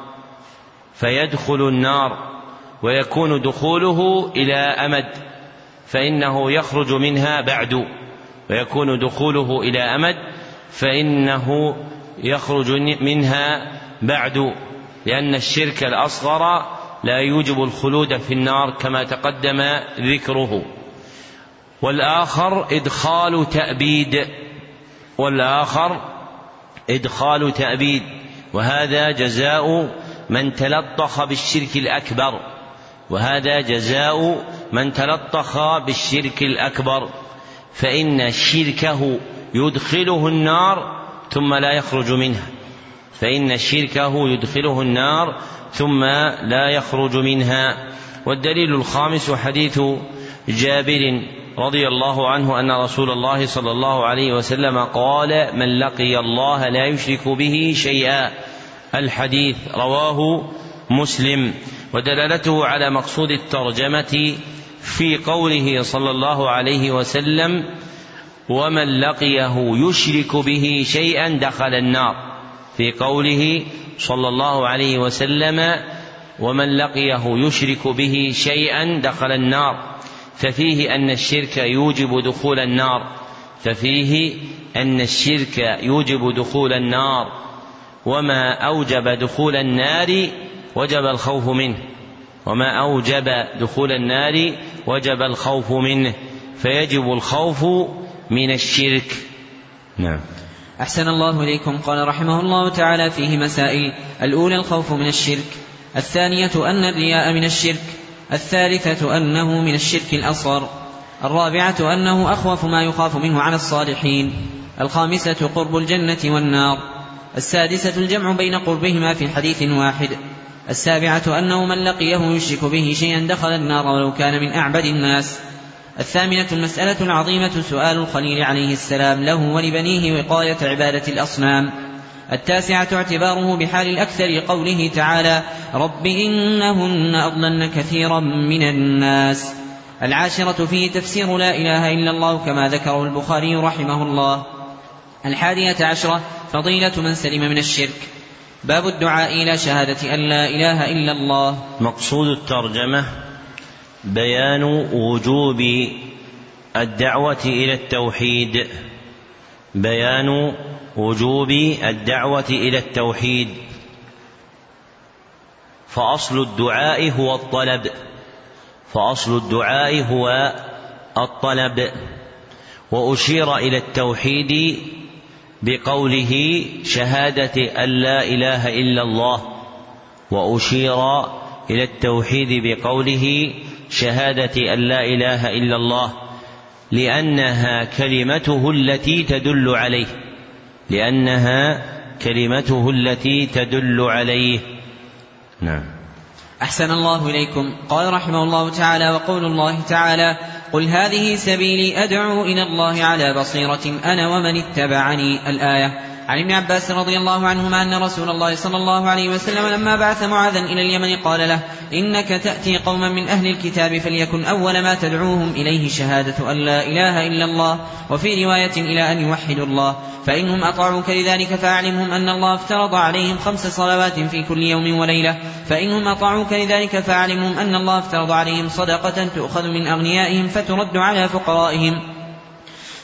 فيدخل النار ويكون دخوله إلى أمد فإنه يخرج منها بعد ويكون دخوله إلى أمد فإنه يخرج منها بعد لأن الشرك الأصغر لا يوجب الخلود في النار كما تقدم ذكره. والآخر إدخال تأبيد. والآخر إدخال تأبيد. وهذا جزاء من تلطخ بالشرك الأكبر. وهذا جزاء من تلطخ بالشرك الأكبر. فإن شركه يدخله النار ثم لا يخرج منها فإن شركه يدخله النار ثم لا يخرج منها. والدليل الخامس حديث جابر رضي الله عنه أن رسول الله صلى الله عليه وسلم قال من لقي الله لا يشرك به شيئا الحديث رواه مسلم. ودلالته على مقصود الترجمة في قوله صلى الله عليه وسلم ومن لقيه يشرك به شيئا دخل النار في قوله صلى الله عليه وسلم ومن لقيه يشرك به شيئا دخل النار ففيه أن الشرك يوجب دخول النار ففيه أن الشرك يوجب دخول النار وما أوجب دخول النار وجب الخوف منه وما أوجب دخول النار وجب الخوف منه فيجب الخوف من الشرك. نعم. أحسن الله إليكم. قال رحمه الله تعالى فيه مسائل. الأولى الخوف من الشرك. الثانية أن الرياء من الشرك. الثالثة أنه من الشرك الأصغر. الرابعة أنه أخوف ما يخاف منه على الصالحين. الخامسة قرب الجنة والنار. السادسة الجمع بين قربهما في حديث واحد. السابعة أنه من لقيه يشرك به شيئا دخل النار ولو كان من أعبد الناس. الثامنة المسألة العظيمة سؤال الخليل عليه السلام له ولبنيه وقاية عبادة الأصنام. التاسعة اعتباره بحال الأكثر قوله تعالى رب إنهن أضلن كثيرا من الناس العاشرة فيه تفسير لا إله إلا الله كما ذكره البخاري رحمه الله. الحادية عشرة فضيلة من سلم من الشرك. باب الدعاء إلى شهادة أن لا إله إلا الله. مقصود الترجمة بيان وجوب الدعوة إلى التوحيد. بيان وجوب الدعوة إلى التوحيد. فأصل الدعاء هو الطلب. فأصل الدعاء هو الطلب. وأشير إلى التوحيد بقوله شهادة أن لا إله إلا الله. وأشير إلى التوحيد بقوله شهادة أن لا إله إلا الله لأنها كلمته التي تدل عليه لأنها كلمته التي تدل عليه. نعم. أحسن الله إليكم. قال رحمه الله تعالى وقول الله تعالى قل هذه سبيلي أدعو إلى الله على بصيرة أنا ومن اتبعني الآية. عن ابن عباس رضي الله عنهما أن رسول الله صلى الله عليه وسلم لما بعث معاذا إلى اليمن قال له إنك تأتي قوما من أهل الكتاب فليكن أول ما تدعوهم إليه شهادة أن لا إله إلا الله وفي رواية إلى أن يوحدوا الله. فإنهم أطاعوك لذلك فأعلمهم أن الله افترض عليهم خمس صلوات في كل يوم وليلة. فإنهم أطاعوك لذلك فأعلمهم أن الله افترض عليهم صدقة تؤخذ من أغنيائهم فترد على فقرائهم.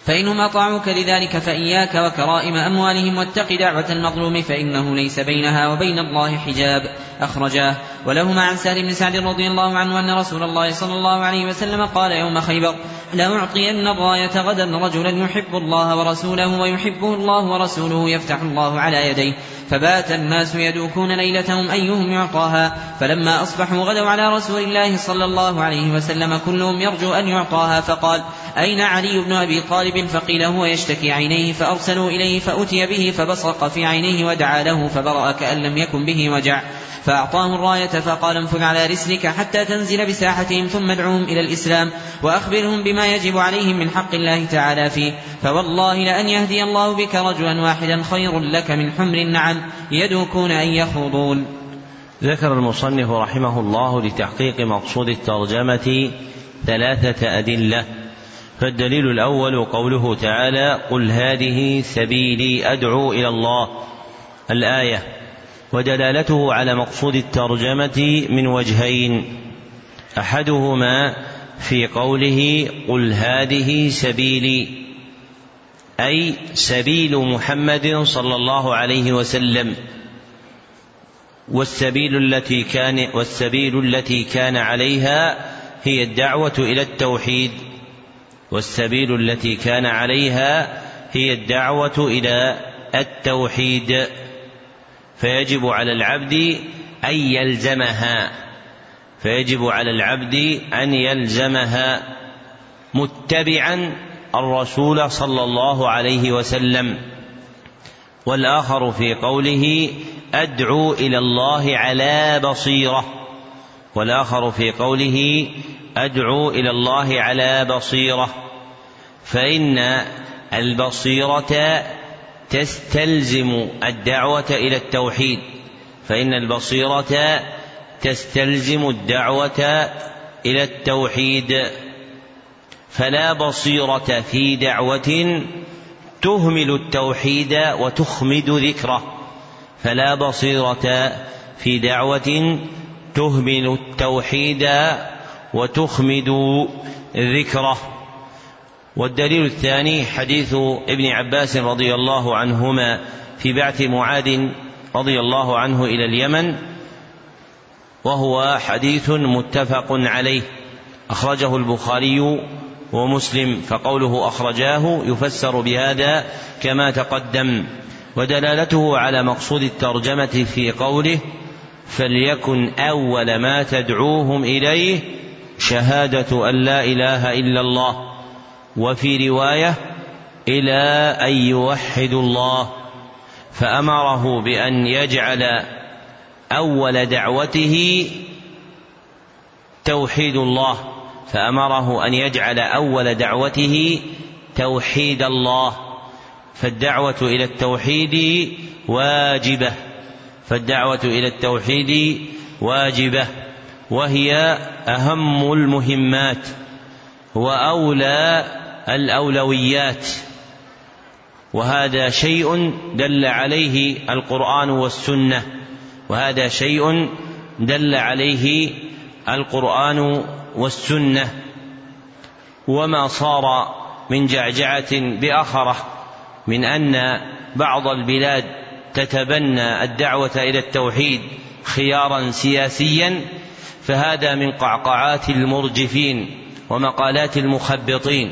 فإنهم أطاعوك لذلك فإياك وكرائم أموالهم واتق دعوة المظلوم فإنه ليس بينها وبين الله حجاب. أخرجاه. ولهما عن سهل بن سعد رضي الله عنه أن رسول الله صلى الله عليه وسلم قال يوم خيبر لأعطين الراية غدا رجلا يحب الله ورسوله ويحبه الله ورسوله يفتح الله على يديه. فبات الناس يدوكون ليلتهم أيهم يعطاها. فلما أصبحوا غدوا على رسول الله صلى الله عليه وسلم كلهم يرجو أن يعطاها فقال أين علي بن أبي طالب فقيل هو يشتكي عينيه فأرسلوا إليه فأتي به فبصق في عينيه ودعا له فبرأ كأن لم يكن به وجع. فأعطاه الراية فقال انفذ على رسلك حتى تنزل بساحتهم ثم ادعوهم إلى الإسلام وأخبرهم بما يجب عليهم من حق الله تعالى فيه. فوالله لأن يهدي الله بك رجلا واحدا خير لك من حمر النعم يدوكون أن يخوضون. ذكر المصنف رحمه الله لتحقيق مقصود الترجمة ثلاثة أدلة. فالدليل الأول قوله تعالى قل هذه سبيلي أدعو إلى الله. الآية ودلالته على مقصود الترجمة من وجهين. أحدهما في قوله قل هذه سبيلي أي سبيل محمد صلى الله عليه وسلم. والسبيل التي كان والسبيل التي كان عليها هي الدعوة إلى التوحيد. والسبيل التي كان عليها هي الدعوة إلى التوحيد. فيجب على العبد أن يلزمها. فيجب على العبد أن يلزمها متبعا الرسول صلى الله عليه وسلم. والآخر في قوله أدعو إلى الله على بصيرة. والآخر في قوله أدعو إلى الله على بصيرة فإن البصيرة تستلزم الدعوة إلى التوحيد فإن البصيرة تستلزم الدعوة إلى التوحيد. فلا بصيرة في دعوة تهمل التوحيد وتخمد ذكره فلا بصيرة في دعوة تهمل التوحيد وتخمد ذكره. والدليل الثاني حديث ابن عباس رضي الله عنهما في بعث معاذ رضي الله عنه إلى اليمن وهو حديث متفق عليه. أخرجه البخاري ومسلم فقوله أخرجاه يفسر بهذا كما تقدم. ودلالته على مقصود الترجمة في قوله فليكن أول ما تدعوهم إليه شهادة أن لا إله إلا الله وفي رواية إلى أن يوحدوا الله فأمره بأن يجعل أول دعوته توحيد الله فأمره أن يجعل أول دعوته توحيد الله فالدعوة إلى التوحيد واجبة فالدعوة إلى التوحيد واجبة. وهي أهم المهمات وأولى الأولويات. وهذا شيء دل عليه القرآن والسنة. وهذا شيء دل عليه القرآن والسنة. وما صار من جعجعة بآخرة من أن بعض البلاد تتبنى الدعوة إلى التوحيد خيارا سياسيا فهذا من قعقعات المرجفين ومقالات المخبطين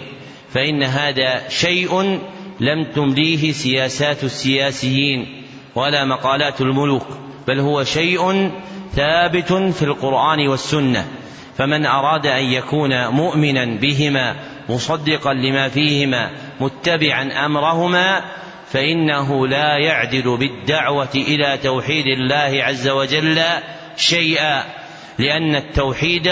فإن هذا شيء لم تمليه سياسات السياسيين ولا مقالات الملوك بل هو شيء ثابت في القرآن والسنة فمن أراد أن يكون مؤمنا بهما مصدقا لما فيهما متبعا أمرهما فإنه لا يعدل بالدعوة إلى توحيد الله عز وجل شيئا. لأن التوحيد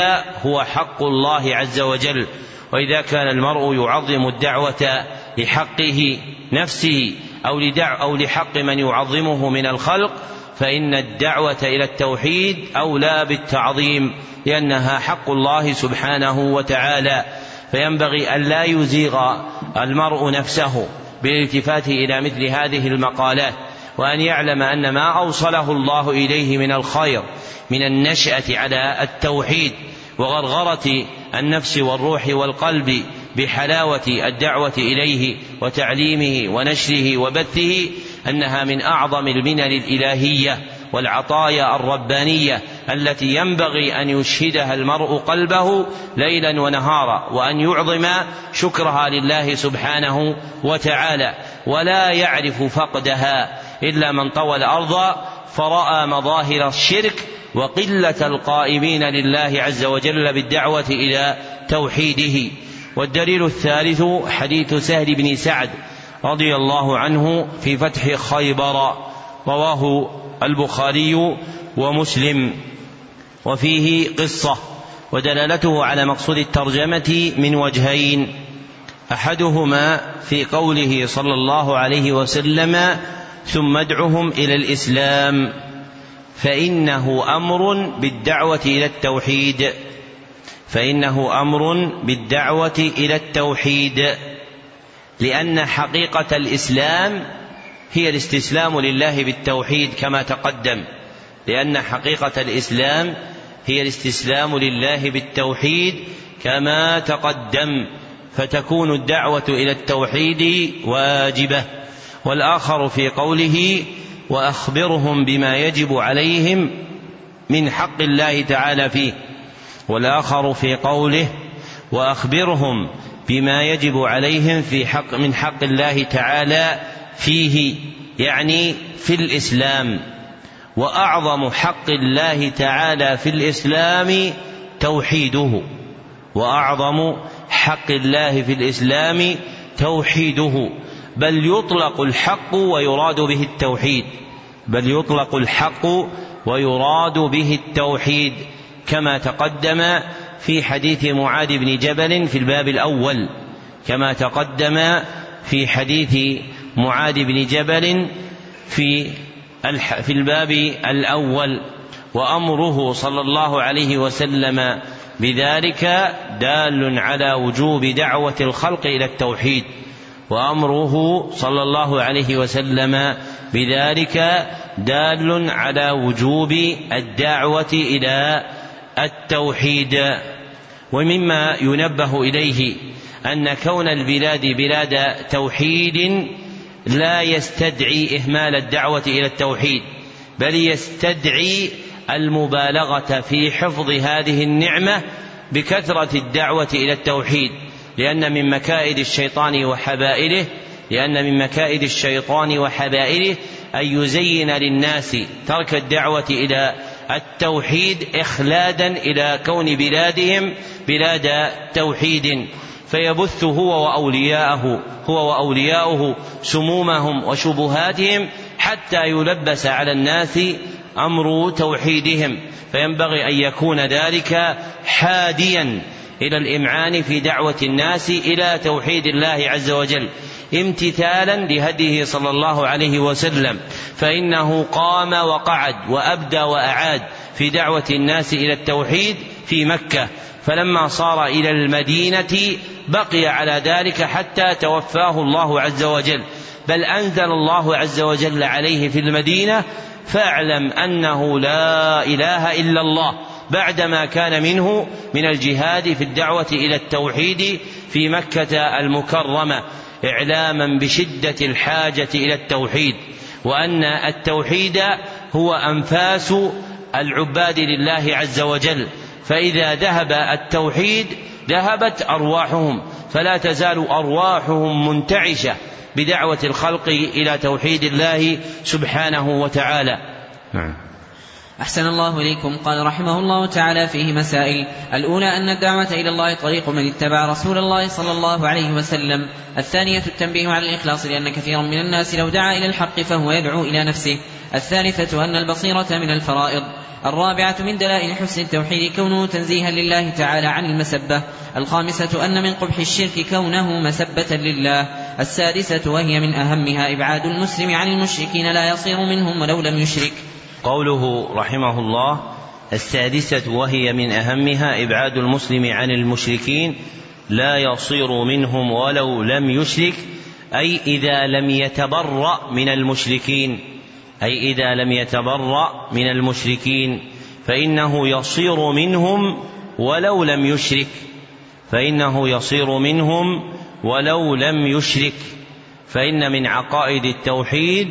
هو حق الله عز وجل وإذا كان المرء يعظم الدعوة لحقه نفسه أو لدع أو لحق من يعظمه من الخلق فإن الدعوة إلى التوحيد أولى بالتعظيم لأنها حق الله سبحانه وتعالى. فينبغي أن لا يزيغ المرء نفسه بالالتفات إلى مثل هذه المقالات. وأن يعلم أن ما أوصله الله إليه من الخير من النشأة على التوحيد وغرغرة النفس والروح والقلب بحلاوة الدعوة إليه وتعليمه ونشره وبثه أنها من أعظم المنن الإلهية والعطايا الربانية التي ينبغي أن يشهدها المرء قلبه ليلا ونهارا وأن يعظم شكرها لله سبحانه وتعالى ولا يعرف فقدها. إلا من طوى الأرض فرأى مظاهر الشرك وقلة القائمين لله عز وجل بالدعوة إلى توحيده. والدليل الثالث حديث سهل بن سعد رضي الله عنه في فتح خيبر رواه البخاري ومسلم. وفيه قصة ودلالته على مقصود الترجمة من وجهين. أحدهما في قوله صلى الله عليه وسلم ثم ادعهم إلى الإسلام. فإنه أمر بالدعوة إلى التوحيد. فإنه أمر بالدعوة إلى التوحيد. لأن حقيقة الإسلام هي الاستسلام لله بالتوحيد كما تقدم. لأن حقيقة الإسلام هي الاستسلام لله بالتوحيد كما تقدم. فتكون الدعوة إلى التوحيد واجبة. والآخر في قوله وأخبرهم بما يجب عليهم من حق الله تعالى فيه. والآخر في قوله وأخبرهم بما يجب عليهم في حق من حق الله تعالى فيه يعني في الإسلام. وأعظم حق الله تعالى في الإسلام توحيده. وأعظم حق الله في الإسلام توحيده. بل يطلق الحق ويراد به التوحيد. بل يطلق الحق ويراد به التوحيد. كما تقدم في حديث معاذ بن جبل في الباب الأول. كما تقدم في حديث معاذ بن جبل في في الباب الأول. وأمره صلى الله عليه وسلم بذلك دال على وجوب دعوة الخلق إلى التوحيد. وأمره صلى الله عليه وسلم بذلك دال على وجوب الدعوة إلى التوحيد. ومما ينبه إليه أن كون البلاد بلاد توحيد لا يستدعي إهمال الدعوة إلى التوحيد بل يستدعي المبالغة في حفظ هذه النعمة بكثرة الدعوة إلى التوحيد. لأن من مكائد الشيطان وحبائله لأن من مكائد الشيطان وحبائله أن يزين للناس ترك الدعوة إلى التوحيد إخلادا إلى كون بلادهم بلاد توحيد. فيبث هو وأولياءه هو وأولياؤه سمومهم وشبهاتهم حتى يلبس على الناس أمر توحيدهم. فينبغي أن يكون ذلك حاديا إلى الإمعان في دعوة الناس إلى توحيد الله عز وجل امتثالا لهديه صلى الله عليه وسلم. فإنه قام وقعد وأبدى وأعاد في دعوة الناس إلى التوحيد في مكة. فلما صار إلى المدينة بقي على ذلك حتى توفاه الله عز وجل. بل أنزل الله عز وجل عليه في المدينة فاعلم أنه لا إله إلا الله. بعدما كان منه من الجهاد في الدعوة إلى التوحيد في مكة المكرمة إعلاما بشدة الحاجة إلى التوحيد وأن التوحيد هو أنفاس العباد لله عز وجل. فإذا ذهب التوحيد ذهبت أرواحهم فلا تزال أرواحهم منتعشة بدعوة الخلق إلى توحيد الله سبحانه وتعالى. نعم. أحسن الله إليكم. قال رحمه الله تعالى فيه مسائل. الأولى أن الدعوة إلى الله طريق من اتبع رسول الله صلى الله عليه وسلم. الثانية التنبيه على الإخلاص لأن كثيرا من الناس لو دعا إلى الحق فهو يدعو إلى نفسه. الثالثة أن البصيرة من الفرائض. الرابعة من دلائل حسن التوحيد كونه تنزيها لله تعالى عن المسبة. الخامسة أن من قبح الشرك كونه مسبة لله. السادسة وهي من أهمها إبعاد المسلم عن المشركين لا يصير منهم ولو لم يشرك. قوله رحمه الله السادسة وهي من أهمها إبعاد المسلم عن المشركين لا يصير منهم ولو لم يشرك أي إذا لم يتبرأ من المشركين أي إذا لم يتبرأ من المشركين فإنه يصير منهم ولو لم يشرك فإنه يصير منهم ولو لم يشرك فإن من عقائد التوحيد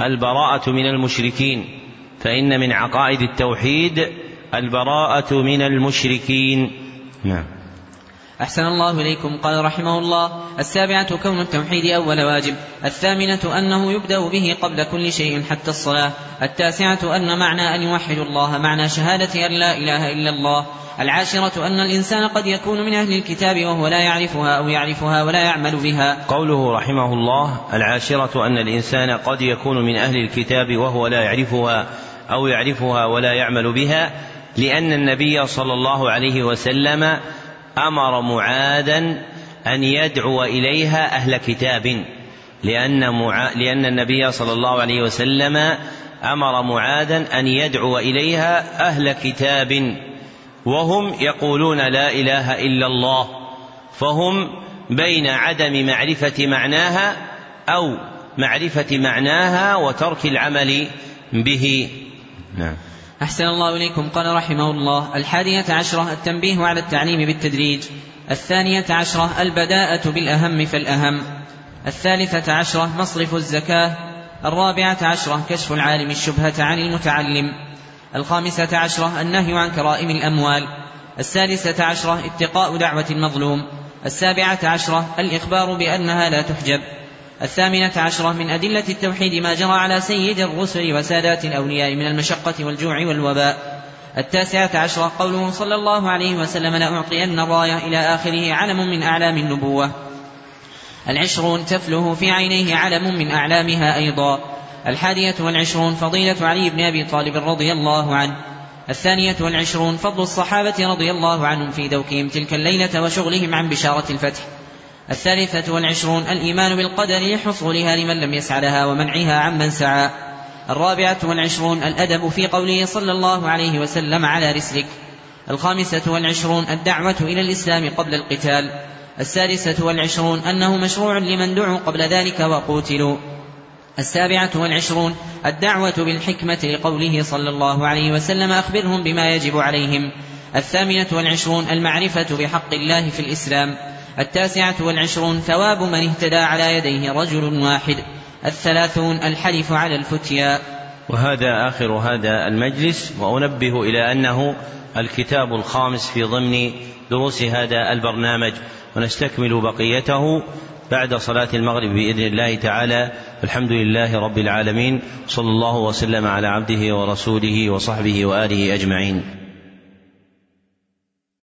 البراءة من المشركين. فإن من عقائد التوحيد البراءة من المشركين. نعم. أحسن الله إليكم. قال رحمه الله السابعة كون التوحيد أول واجب الثامنة أنه يبدأ به قبل كل شيء حتى الصلاة التاسعة أن معنى أن يوحد الله معنى شهادة أن لا إله إلا الله العاشرة أن الإنسان قد يكون من أهل الكتاب وهو لا يعرفها أو يعرفها ولا يعمل بها. قوله رحمه الله العاشرة أن الإنسان قد يكون من أهل الكتاب وهو لا يعرفها. أو يعرفها ولا يعمل بها لأن النبي صلى الله عليه وسلم أمر معاذا أن يدعو إليها أهل كتاب. لأن مع... لأن النبي صلى الله عليه وسلم أمر معاذا أن يدعو إليها أهل كتاب. وهم يقولون لا إله إلا الله فهم بين عدم معرفة معناها أو معرفة معناها وترك العمل به. نعم. أحسن الله إليكم. قال رحمه الله الحادية عشرة التنبيه على التعليم بالتدريج. الثانية عشرة البداءة بالأهم فالأهم. الثالثة عشرة مصرف الزكاة. الرابعة عشرة كشف العالم الشبهة عن المتعلم. الخامسة عشرة النهي عن كرائم الأموال. السادسة عشرة اتقاء دعوة المظلوم. السابعة عشرة الإخبار بأنها لا تحجب. الثامنة عشرة من أدلة التوحيد ما جرى على سيد الرسل وسادات الأولياء من المشقة والجوع والوباء. التاسعة عشرة قوله صلى الله عليه وسلم لأعطين الراية إلى آخره علم من أعلام النبوة. العشرون تفله في عينيه علم من أعلامها أيضا. الحادية والعشرون فضيلة علي بن أبي طالب رضي الله عنه. الثانية والعشرون فضل الصحابة رضي الله عنهم في دوكهم تلك الليلة وشغلهم عن بشارة الفتح. الثالثة والعشرون الإيمان بالقدر لحصولها لمن لم يسع لها ومنعها عمن سعى. الرابعة والعشرون الأدب في قوله صلى الله عليه وسلم على رسلك. الخامسة والعشرون الدعوة إلى الإسلام قبل القتال. السادسة والعشرون أنه مشروع لمن دعوا قبل ذلك وقوتلوا السابعة والعشرون الدعوة بالحكمة لقوله صلى الله عليه وسلم أخبرهم بما يجب عليهم. الثامنة والعشرون المعرفة بحق الله في الإسلام. التاسعة والعشرون ثواب من اهتدى على يديه رجل واحد الثلاثون الحلف على الفتيا. وهذا آخر هذا المجلس وأنبه إلى أنه الكتاب الخامس في ضمن دروس هذا البرنامج. ونستكمل بقيته بعد صلاة المغرب بإذن الله تعالى. الحمد لله رب العالمين صلى الله وسلم على عبده ورسوله وصحبه وآله أجمعين.